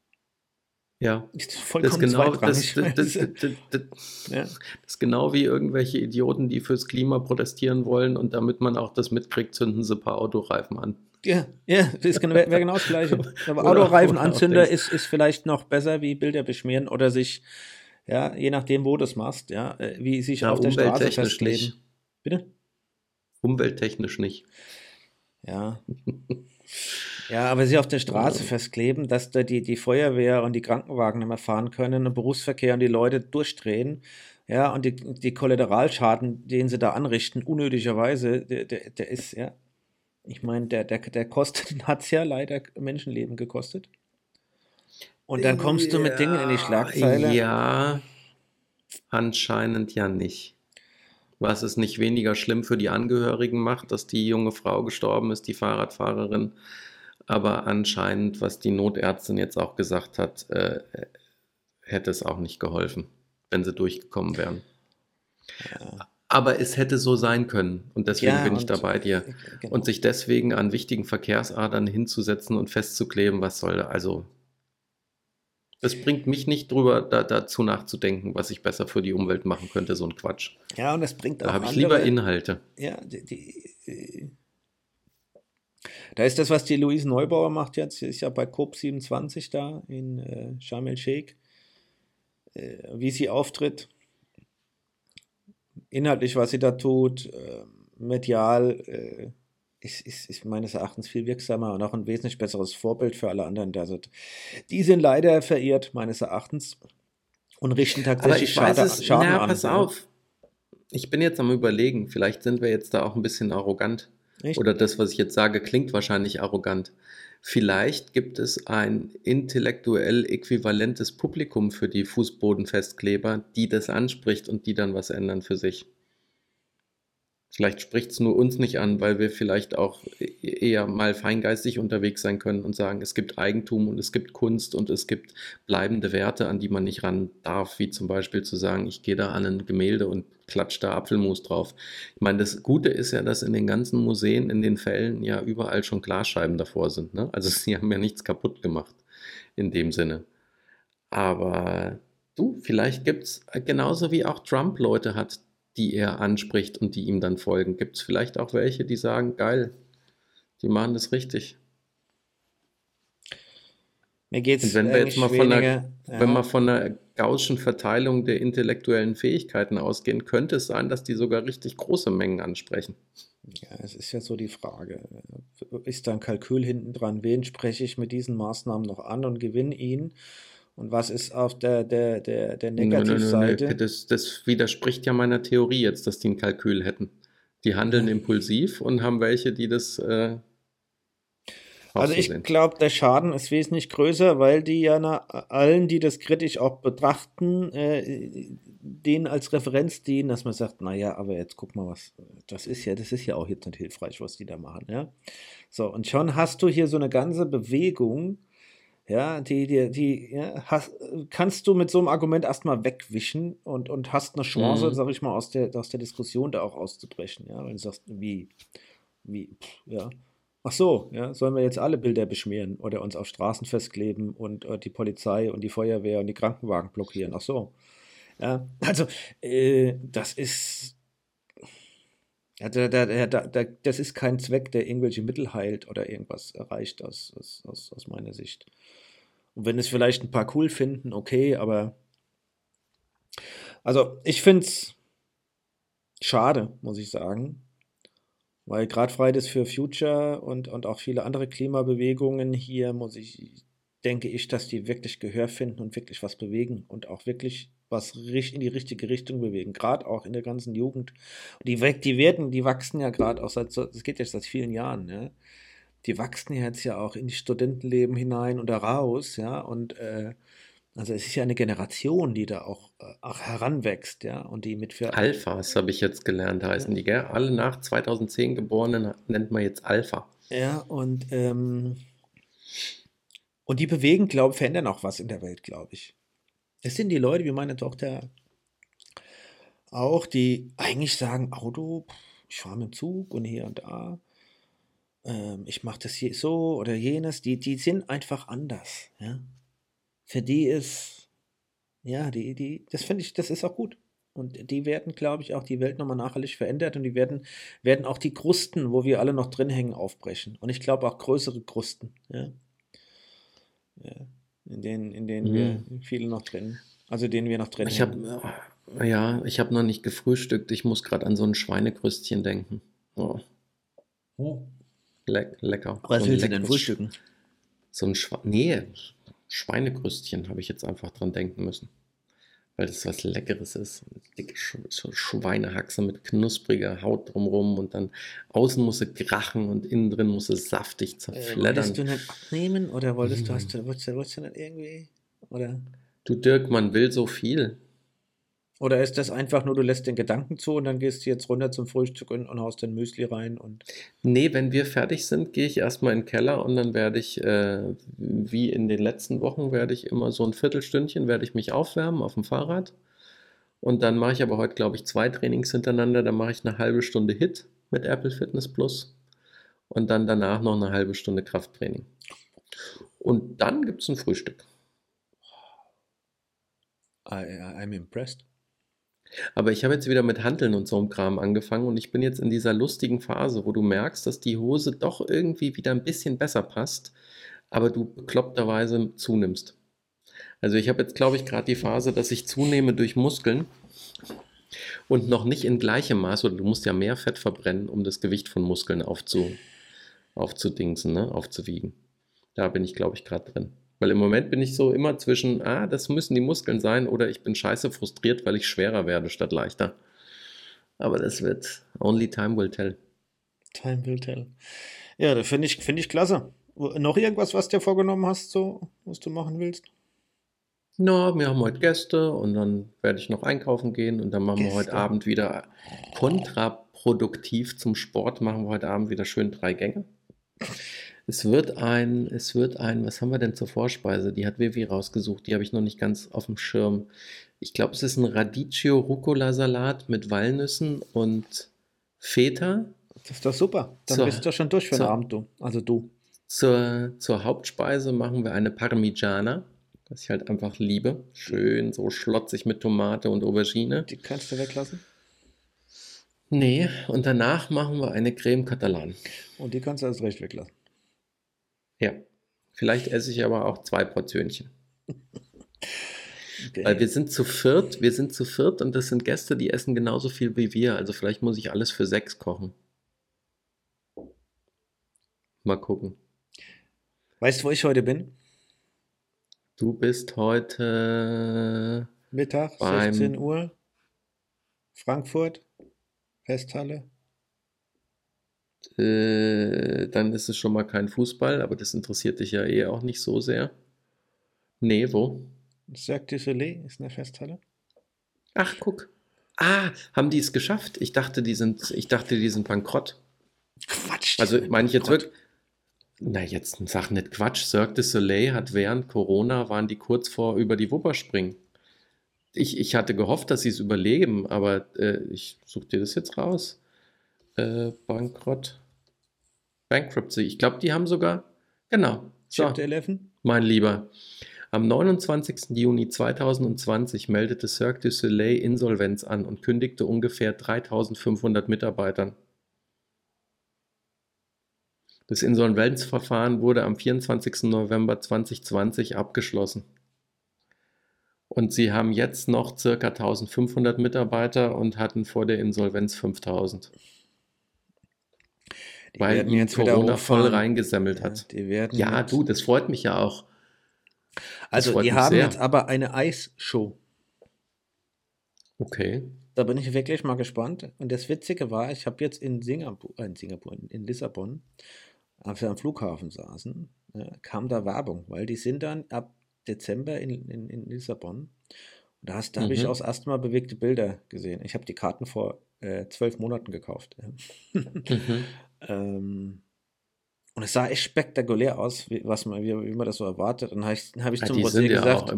Ja. Ist Das ist vollkommen genau, das, zweitrangig. das, das, (laughs) ja. ist genau wie irgendwelche Idioten, die fürs Klima protestieren wollen und damit man auch das mitkriegt, zünden sie ein paar Autoreifen an. ja, ja, das ist genau, wäre wär genau das Gleiche. (laughs) Aber Autoreifenanzünder ist, ist vielleicht noch besser wie Bilder beschmieren oder sich, ja, je nachdem, wo du es machst, ja, äh, wie sich Ja, auf der Straße nicht. Bitte? Umwelttechnisch nicht. Ja. (laughs) Ja, aber sie auf der Straße Ja. festkleben, dass da die, die Feuerwehr und die Krankenwagen nicht mehr fahren können und Berufsverkehr und die Leute durchdrehen. Ja, und die, die Kollateralschaden, den sie da anrichten, unnötigerweise, der, der, der ist, ja, ich meine, der, der, der kostet, (laughs) hat es ja leider Menschenleben gekostet. Und dann kommst du mit Dingen in die Schlagzeile. Ja, anscheinend ja nicht. Was es nicht weniger schlimm für die Angehörigen macht, dass die junge Frau gestorben ist, die Fahrradfahrerin. Aber anscheinend, was die Notärztin jetzt auch gesagt hat, äh, hätte es auch nicht geholfen, wenn sie durchgekommen wären. Ja. Aber es hätte so sein können. Und deswegen Ja, bin ich da bei dir. Genau. Und sich deswegen an wichtigen Verkehrsadern hinzusetzen und festzukleben, was soll da? Also, es bringt mich nicht drüber, da, dazu nachzudenken, was ich besser für die Umwelt machen könnte, so ein Quatsch. ja, und das bringt auch Da habe ich andere- lieber Inhalte. Ja, die, die, äh, da ist das, was die Luise Neubauer macht jetzt, sie ist ja bei COP27 da in äh, Sharm el-Sheikh, äh, wie sie auftritt, inhaltlich, was sie da tut, äh, medial, äh, ist, ist, ist meines Erachtens viel wirksamer und auch ein wesentlich besseres Vorbild für alle anderen. Also, die sind leider verirrt, meines Erachtens, und richten tatsächlich Schade, es, Schaden na, an. pass auf. Ich bin jetzt am überlegen, vielleicht sind wir jetzt da auch ein bisschen arrogant. Echt? Oder das, was ich jetzt sage, klingt wahrscheinlich arrogant. Vielleicht gibt es ein intellektuell äquivalentes Publikum für die Fußbodenfestkleber, die das anspricht und die dann was ändern für sich. Vielleicht spricht es nur uns nicht an, weil wir vielleicht auch eher mal feingeistig unterwegs sein können und sagen, es gibt Eigentum und es gibt Kunst und es gibt bleibende Werte, an die man nicht ran darf, wie zum Beispiel zu sagen, ich gehe da an ein Gemälde und klatsche da Apfelmus drauf. Ich meine, das Gute ist ja, dass in den ganzen Museen, in den Fällen ja überall schon Glasscheiben davor sind. Ne? Also (laughs) sie haben ja nichts kaputt gemacht in dem Sinne. Aber du, vielleicht gibt es genauso wie auch Trump Leute hat, die er anspricht und die ihm dann folgen. Gibt es vielleicht auch welche, die sagen, geil, die machen das richtig. Mir geht es Und wenn wir jetzt mal von einer, weniger, wenn wir von einer gaußschen Verteilung der intellektuellen Fähigkeiten ausgehen, könnte es sein, dass die sogar richtig große Mengen ansprechen. Ja, es ist ja so die Frage. Ist da ein Kalkül hinten dran? Wen spreche ich mit diesen Maßnahmen noch an und gewinne ihn? Und was ist auf der, der, der, der Nö, nö, nö, nö, Negativseite? Das, das widerspricht ja meiner Theorie jetzt, dass die ein Kalkül hätten. Die handeln impulsiv und haben welche, die das äh, Also so ich glaube, der Schaden ist wesentlich größer, weil die ja na, allen, die das kritisch auch betrachten, äh, denen als Referenz dienen, dass man sagt, naja, aber jetzt guck mal, was, das ist ja, das ist ja auch jetzt nicht hilfreich, was die da machen, ja. So, und schon hast du hier so eine ganze Bewegung, ja, die, die, die, ja, hast, kannst du mit so einem Argument erstmal wegwischen und, und hast eine Chance, Mhm. sag ich mal, aus der, aus der Diskussion da auch auszubrechen, ja, wenn du sagst, wie, wie, pff, ja. Ach so, ja, sollen wir jetzt alle Bilder beschmieren oder uns auf Straßen festkleben und äh, die Polizei und die Feuerwehr und die Krankenwagen blockieren? Ach so. Ja, also, äh, das ist, ja, da, da, da, da, da- das ist kein Zweck, der irgendwelche Mittel heilt oder irgendwas erreicht, aus, aus, aus, aus meiner Sicht. Und wenn es vielleicht ein paar cool finden, okay, aber also ich finde es schade, muss ich sagen. Weil gerade Fridays for Future und, und auch viele andere Klimabewegungen hier, muss ich, denke ich, dass die wirklich Gehör finden und wirklich was bewegen und auch wirklich was in die richtige Richtung bewegen. Gerade auch in der ganzen Jugend. Die, weg- die werden, die wachsen ja gerade auch seit, das geht jetzt seit vielen Jahren, ne? Die wachsen ja jetzt ja auch in die Studentenleben hinein und da raus, ja. Und äh, also es ist ja eine Generation, die da auch, äh, auch heranwächst, ja, und die mit für Alphas habe ich jetzt gelernt, heißen die, gell? Alle nach 2010 Geborenen nennt man jetzt Alpha. Ja, und, ähm, und die bewegen, glaube verändern auch was in der Welt, glaube ich. Es sind die Leute, wie meine Tochter auch, die eigentlich sagen, Auto, ich fahre mit dem Zug und hier und da. Ähm, ich mache das hier so oder jenes. Die, die sind einfach anders, ja. Für die ist, ja, die, die, das finde ich, das ist auch gut. Und die werden, glaube ich, auch die Welt nochmal nachhaltig verändert und die werden, werden auch die Krusten, wo wir alle noch drin hängen, aufbrechen. Und ich glaube auch größere Krusten, ja. ja in denen, in denen wir viele noch drin, also denen wir noch drin Mhm. Ich habe ja, ich habe noch nicht gefrühstückt. Ich muss gerade an so ein Schweinekrüstchen denken. Oh, leck, lecker. Was so willst du denn frühstücken? So ein Schwe nee, Schweinekrüstchen habe ich jetzt einfach dran denken müssen. Weil das was Leckeres ist. Eine Dicke Schweinehaxe mit knuspriger Haut drumrum und dann außen muss sie krachen und innen drin muss sie saftig Äh, zerfleddern. wolltest du nicht abnehmen oder wolltest du, hast du, wolltest wolltest du nicht irgendwie, oder? Du Dirk, man will so viel. Oder ist das einfach nur, du lässt den Gedanken zu und dann gehst du jetzt runter zum Frühstück und, und haust dein Müsli rein und. Nee, wenn wir fertig sind, gehe ich erstmal in den Keller und dann werde ich, äh, wie in den letzten Wochen, werde ich immer so ein Viertelstündchen, werde ich mich aufwärmen auf dem Fahrrad. Und dann mache ich aber heute, glaube ich, zwei Trainings hintereinander. Dann mache ich eine halbe Stunde Hit mit Apple Fitness Plus und dann danach noch eine halbe Stunde Krafttraining. Und dann gibt es ein Frühstück. I, I'm impressed. Aber ich habe jetzt wieder mit Hanteln und so einem Kram angefangen und ich bin jetzt in dieser lustigen Phase, wo du merkst, dass die Hose doch irgendwie wieder ein bisschen besser passt, aber du bekloppterweise zunimmst. Also ich habe jetzt, glaube ich, gerade die Phase, dass ich zunehme durch Muskeln und noch nicht in gleichem Maß, oder du musst ja mehr Fett verbrennen, um das Gewicht von Muskeln aufzu, aufzudingsen, ne? aufzuwiegen. Da bin ich, glaube ich, gerade drin. Weil im Moment bin ich so immer zwischen, ah, das müssen die Muskeln sein, oder ich bin scheiße frustriert, weil ich schwerer werde statt leichter. Aber das wird only time will tell. Time will tell. Ja, das finde ich, find ich klasse. Noch irgendwas, was du dir vorgenommen hast, so, was du machen willst? Na, wir haben heute Gäste und dann werde ich noch einkaufen gehen und dann machen wir heute Gäste. Abend wieder kontraproduktiv zum Sport, machen wir heute Abend wieder schön drei Gänge. Es wird ein, es wird ein, was haben wir denn zur Vorspeise? Die hat Vivi rausgesucht, die habe ich noch nicht ganz auf dem Schirm. Ich glaube, es ist ein Radicchio Rucola Salat mit Walnüssen und Feta. Das ist doch super. Dann So. bist du doch schon durch für den So. Abend, du. Also du. Zur, zur Hauptspeise machen wir eine Parmigiana, was ich halt einfach liebe. Schön so schlotzig mit Tomate und Aubergine. Die kannst du weglassen. Nee, und danach machen wir eine Creme Catalan. Und die kannst du erst recht weglassen. Ja, vielleicht esse ich aber auch zwei Portionchen. Okay. Weil wir sind zu viert, wir sind zu viert und das sind Gäste, die essen genauso viel wie wir. Also vielleicht muss ich alles für sechs kochen. Mal gucken. weißt du, wo ich heute bin? Du bist heute Mittag, Beim- 16 Uhr. Frankfurt. Festhalle. Äh, dann ist es schon mal kein Fußball, aber das interessiert dich ja eh auch nicht so sehr. Nee, wo? Cirque du Soleil ist eine Festhalle. Ach, guck. Ah, haben die es geschafft? Ich dachte, die sind, ich dachte, die sind bankrott. Quatsch. Also meine ich jetzt wirklich. Na, jetzt sag nicht Quatsch. Cirque du Soleil hat während Corona waren die kurz vor über die Wupper springen. Ich, ich hatte gehofft, dass sie es überleben, aber äh, ich suche dir das jetzt raus. Äh, Bankrott. Bankruptcy. Ich glaube, die haben sogar. Genau. So, Chapter 11. mein Lieber. Am 29. Juni 2020 meldete Cirque du Soleil Insolvenz an und kündigte ungefähr 3500 Mitarbeitern. Das Insolvenzverfahren wurde am 24. November 2020 abgeschlossen. Und sie haben jetzt noch circa 1500 Mitarbeiter und hatten vor der Insolvenz 5000, Die weil werden ihnen jetzt wieder Corona voll reingesammelt Ja, hat. die Ja, jetzt- du, das freut mich ja auch. Also, freut die haben sehr. jetzt aber eine Eisshow. Okay. Da bin ich wirklich mal gespannt. Und das Witzige war, ich habe jetzt in Singapur, äh, in Singapur, in, Lissabon, als wir am Flughafen saßen, äh, kam da Werbung, weil die sind dann ab Dezember in, in, in Lissabon. Und da, da habe ich Mhm. auch das erste Mal bewegte Bilder gesehen. Ich habe die Karten vor äh, zwölf Monaten gekauft. ja. Mhm. (laughs) ähm, und es sah echt spektakulär aus, wie, was man, wie, wie man das so erwartet. Und dann habe ich, dann hab ich Ja, zum Rosé ja gesagt,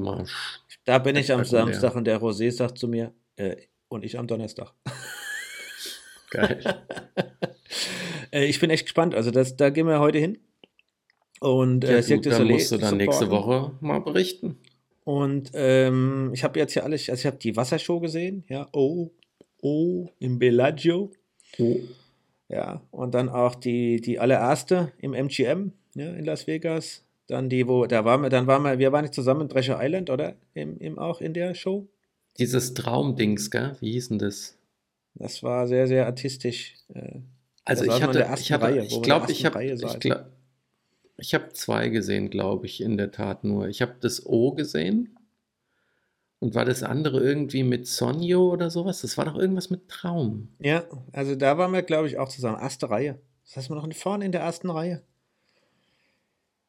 da bin ich am. Samstag und der Rosé sagt zu mir, äh, und ich am Donnerstag. (laughs) Geil. (laughs) äh, ich bin echt gespannt. Also das, da gehen wir heute hin. Und Ja, äh, gut, Cirque du Soleil musst du dann nächste supporten. Woche mal berichten. Und ähm, ich habe jetzt hier alles, also ich habe die Wassershow gesehen, ja, oh, oh, im Bellagio, Oh. Ja, und dann auch die, die allererste im MGM, ja, in Las Vegas. Dann die, wo, da waren wir, dann waren wir, wir waren nicht zusammen in Treasure Island, oder? Im, im, auch in der Show. Dieses Traumdings, gell? Wie hieß denn das? Das war sehr, sehr artistisch. Äh, Also ich hatte, ich hatte, Reihe, ich glaube, ich habe, ich glaube, ich habe zwei gesehen, glaube ich, in der Tat nur. Ich habe das O gesehen und war das andere irgendwie mit Sonjo oder sowas? Das war doch irgendwas mit Traum. Ja, also da waren wir, glaube ich, auch zusammen. Erste Reihe. Das heißt, wir noch vorne in der ersten Reihe.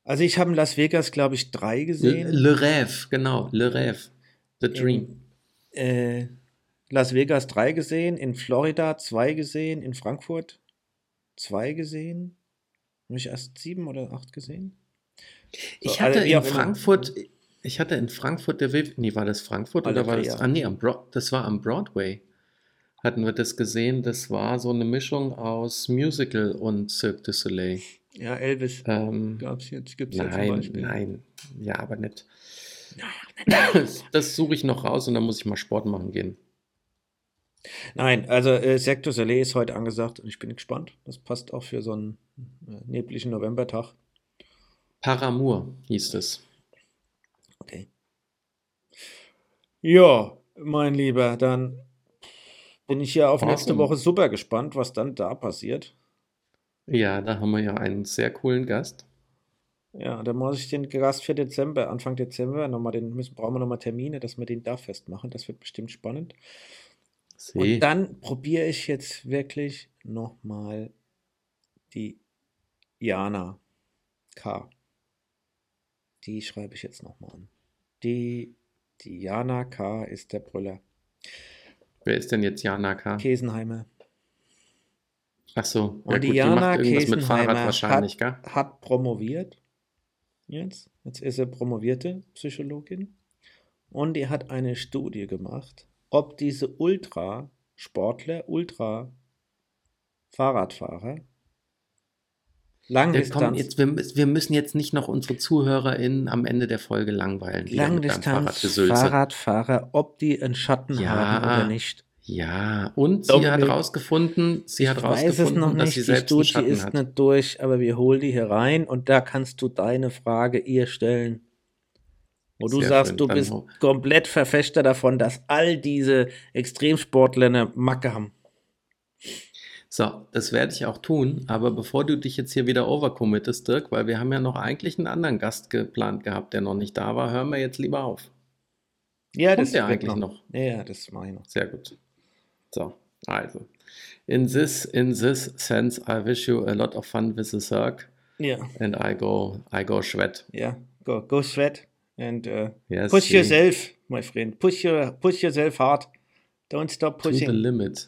Also ich habe in Las Vegas, glaube ich, drei Le, gesehen. Le Rêve, genau, Le Rêve, The Dream. äh, Las Vegas drei gesehen, in Florida zwei gesehen, in Frankfurt zwei gesehen. Habe ich erst sieben oder acht gesehen? So, Ich hatte also in auch immer. Ich hatte in Frankfurt der Viv, nee, war das Frankfurt oder war das, ah nee, am Bro das war am Broadway. Hatten wir das gesehen, das war so eine Mischung aus Musical und Cirque du Soleil. Ja, Elvis Ähm, gab es jetzt, gibt's ja zum nein, Beispiel. nein, ja, aber nicht. Das, (coughs) das suche ich noch raus und dann muss ich mal Sport machen gehen. Nein, also äh, Cirque du Soleil ist heute angesagt und ich bin gespannt. Das passt auch für so einen äh, nebligen Novembertag. Paramour hieß es. Okay. Ja, mein Lieber, dann bin ich ja auf nächste Awesome. Woche super gespannt, was dann da passiert. Ja, da haben wir ja einen sehr coolen Gast. Ja, dann muss ich den Gast für Dezember, Anfang Dezember, nochmal den müssen, brauchen wir nochmal Termine, dass wir den da festmachen. Das wird bestimmt spannend. See. Und dann probiere ich jetzt wirklich nochmal die Jana K. Die schreibe ich jetzt nochmal an. Die, die Jana K. ist der Brüller. Wer ist denn jetzt Jana K? Kesenheimer. Ach so, Und ja die gut, die Jana macht irgendwas mit Fahrrad Kesenheimer wahrscheinlich, hat, hat promoviert. Jetzt. Jetzt ist sie promovierte Psychologin. Und die hat eine Studie gemacht, ob diese Ultrasportler, Ultra-Fahrradfahrer Langdistanz, jetzt, wir, müssen- wir müssen jetzt nicht noch unsere ZuhörerInnen am Ende der Folge langweilen. Langdistanz. Fahrradfahrer, ob die einen Schatten Ja. haben oder nicht. Ja, und sie Dominik, hat rausgefunden, sie hat ich weiß es rausgefunden, noch dass nicht, sie die selbst einen Studie Schatten ist hat. nicht durch, aber wir holen die hier rein und da kannst du deine Frage ihr stellen. Wo du Sehr sagst, schön, du bist komplett Verfechter davon, dass all diese Extremsportler eine Macke haben. So, das werde ich auch tun, aber bevor du dich jetzt hier wieder overcommittest, Dirk, weil wir haben ja noch eigentlich einen anderen Gast geplant gehabt, der noch nicht da war, hören wir jetzt lieber auf. Ja, Kommt das wird eigentlich noch? Ja, ja, das mache ich noch. Sehr gut. So, also. In this, in this sense, I wish you a lot of fun with the circ Ja, and I go, I go sweat. ja. Go, go sweat and uh, Yes, push yeah. yourself, my friend. Push your, push yourself hard. Don't stop to the pushing. limit.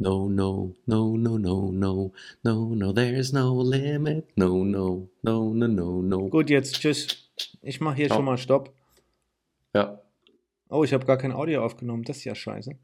No, no, no, no, no, no, no, no, there's no limit. No, no, no, no, no, no. Gut, jetzt tschüss. Ich mache hier Ciao. schon mal Stopp. Ja. Oh, ich habe gar kein Audio aufgenommen. Das ist ja scheiße.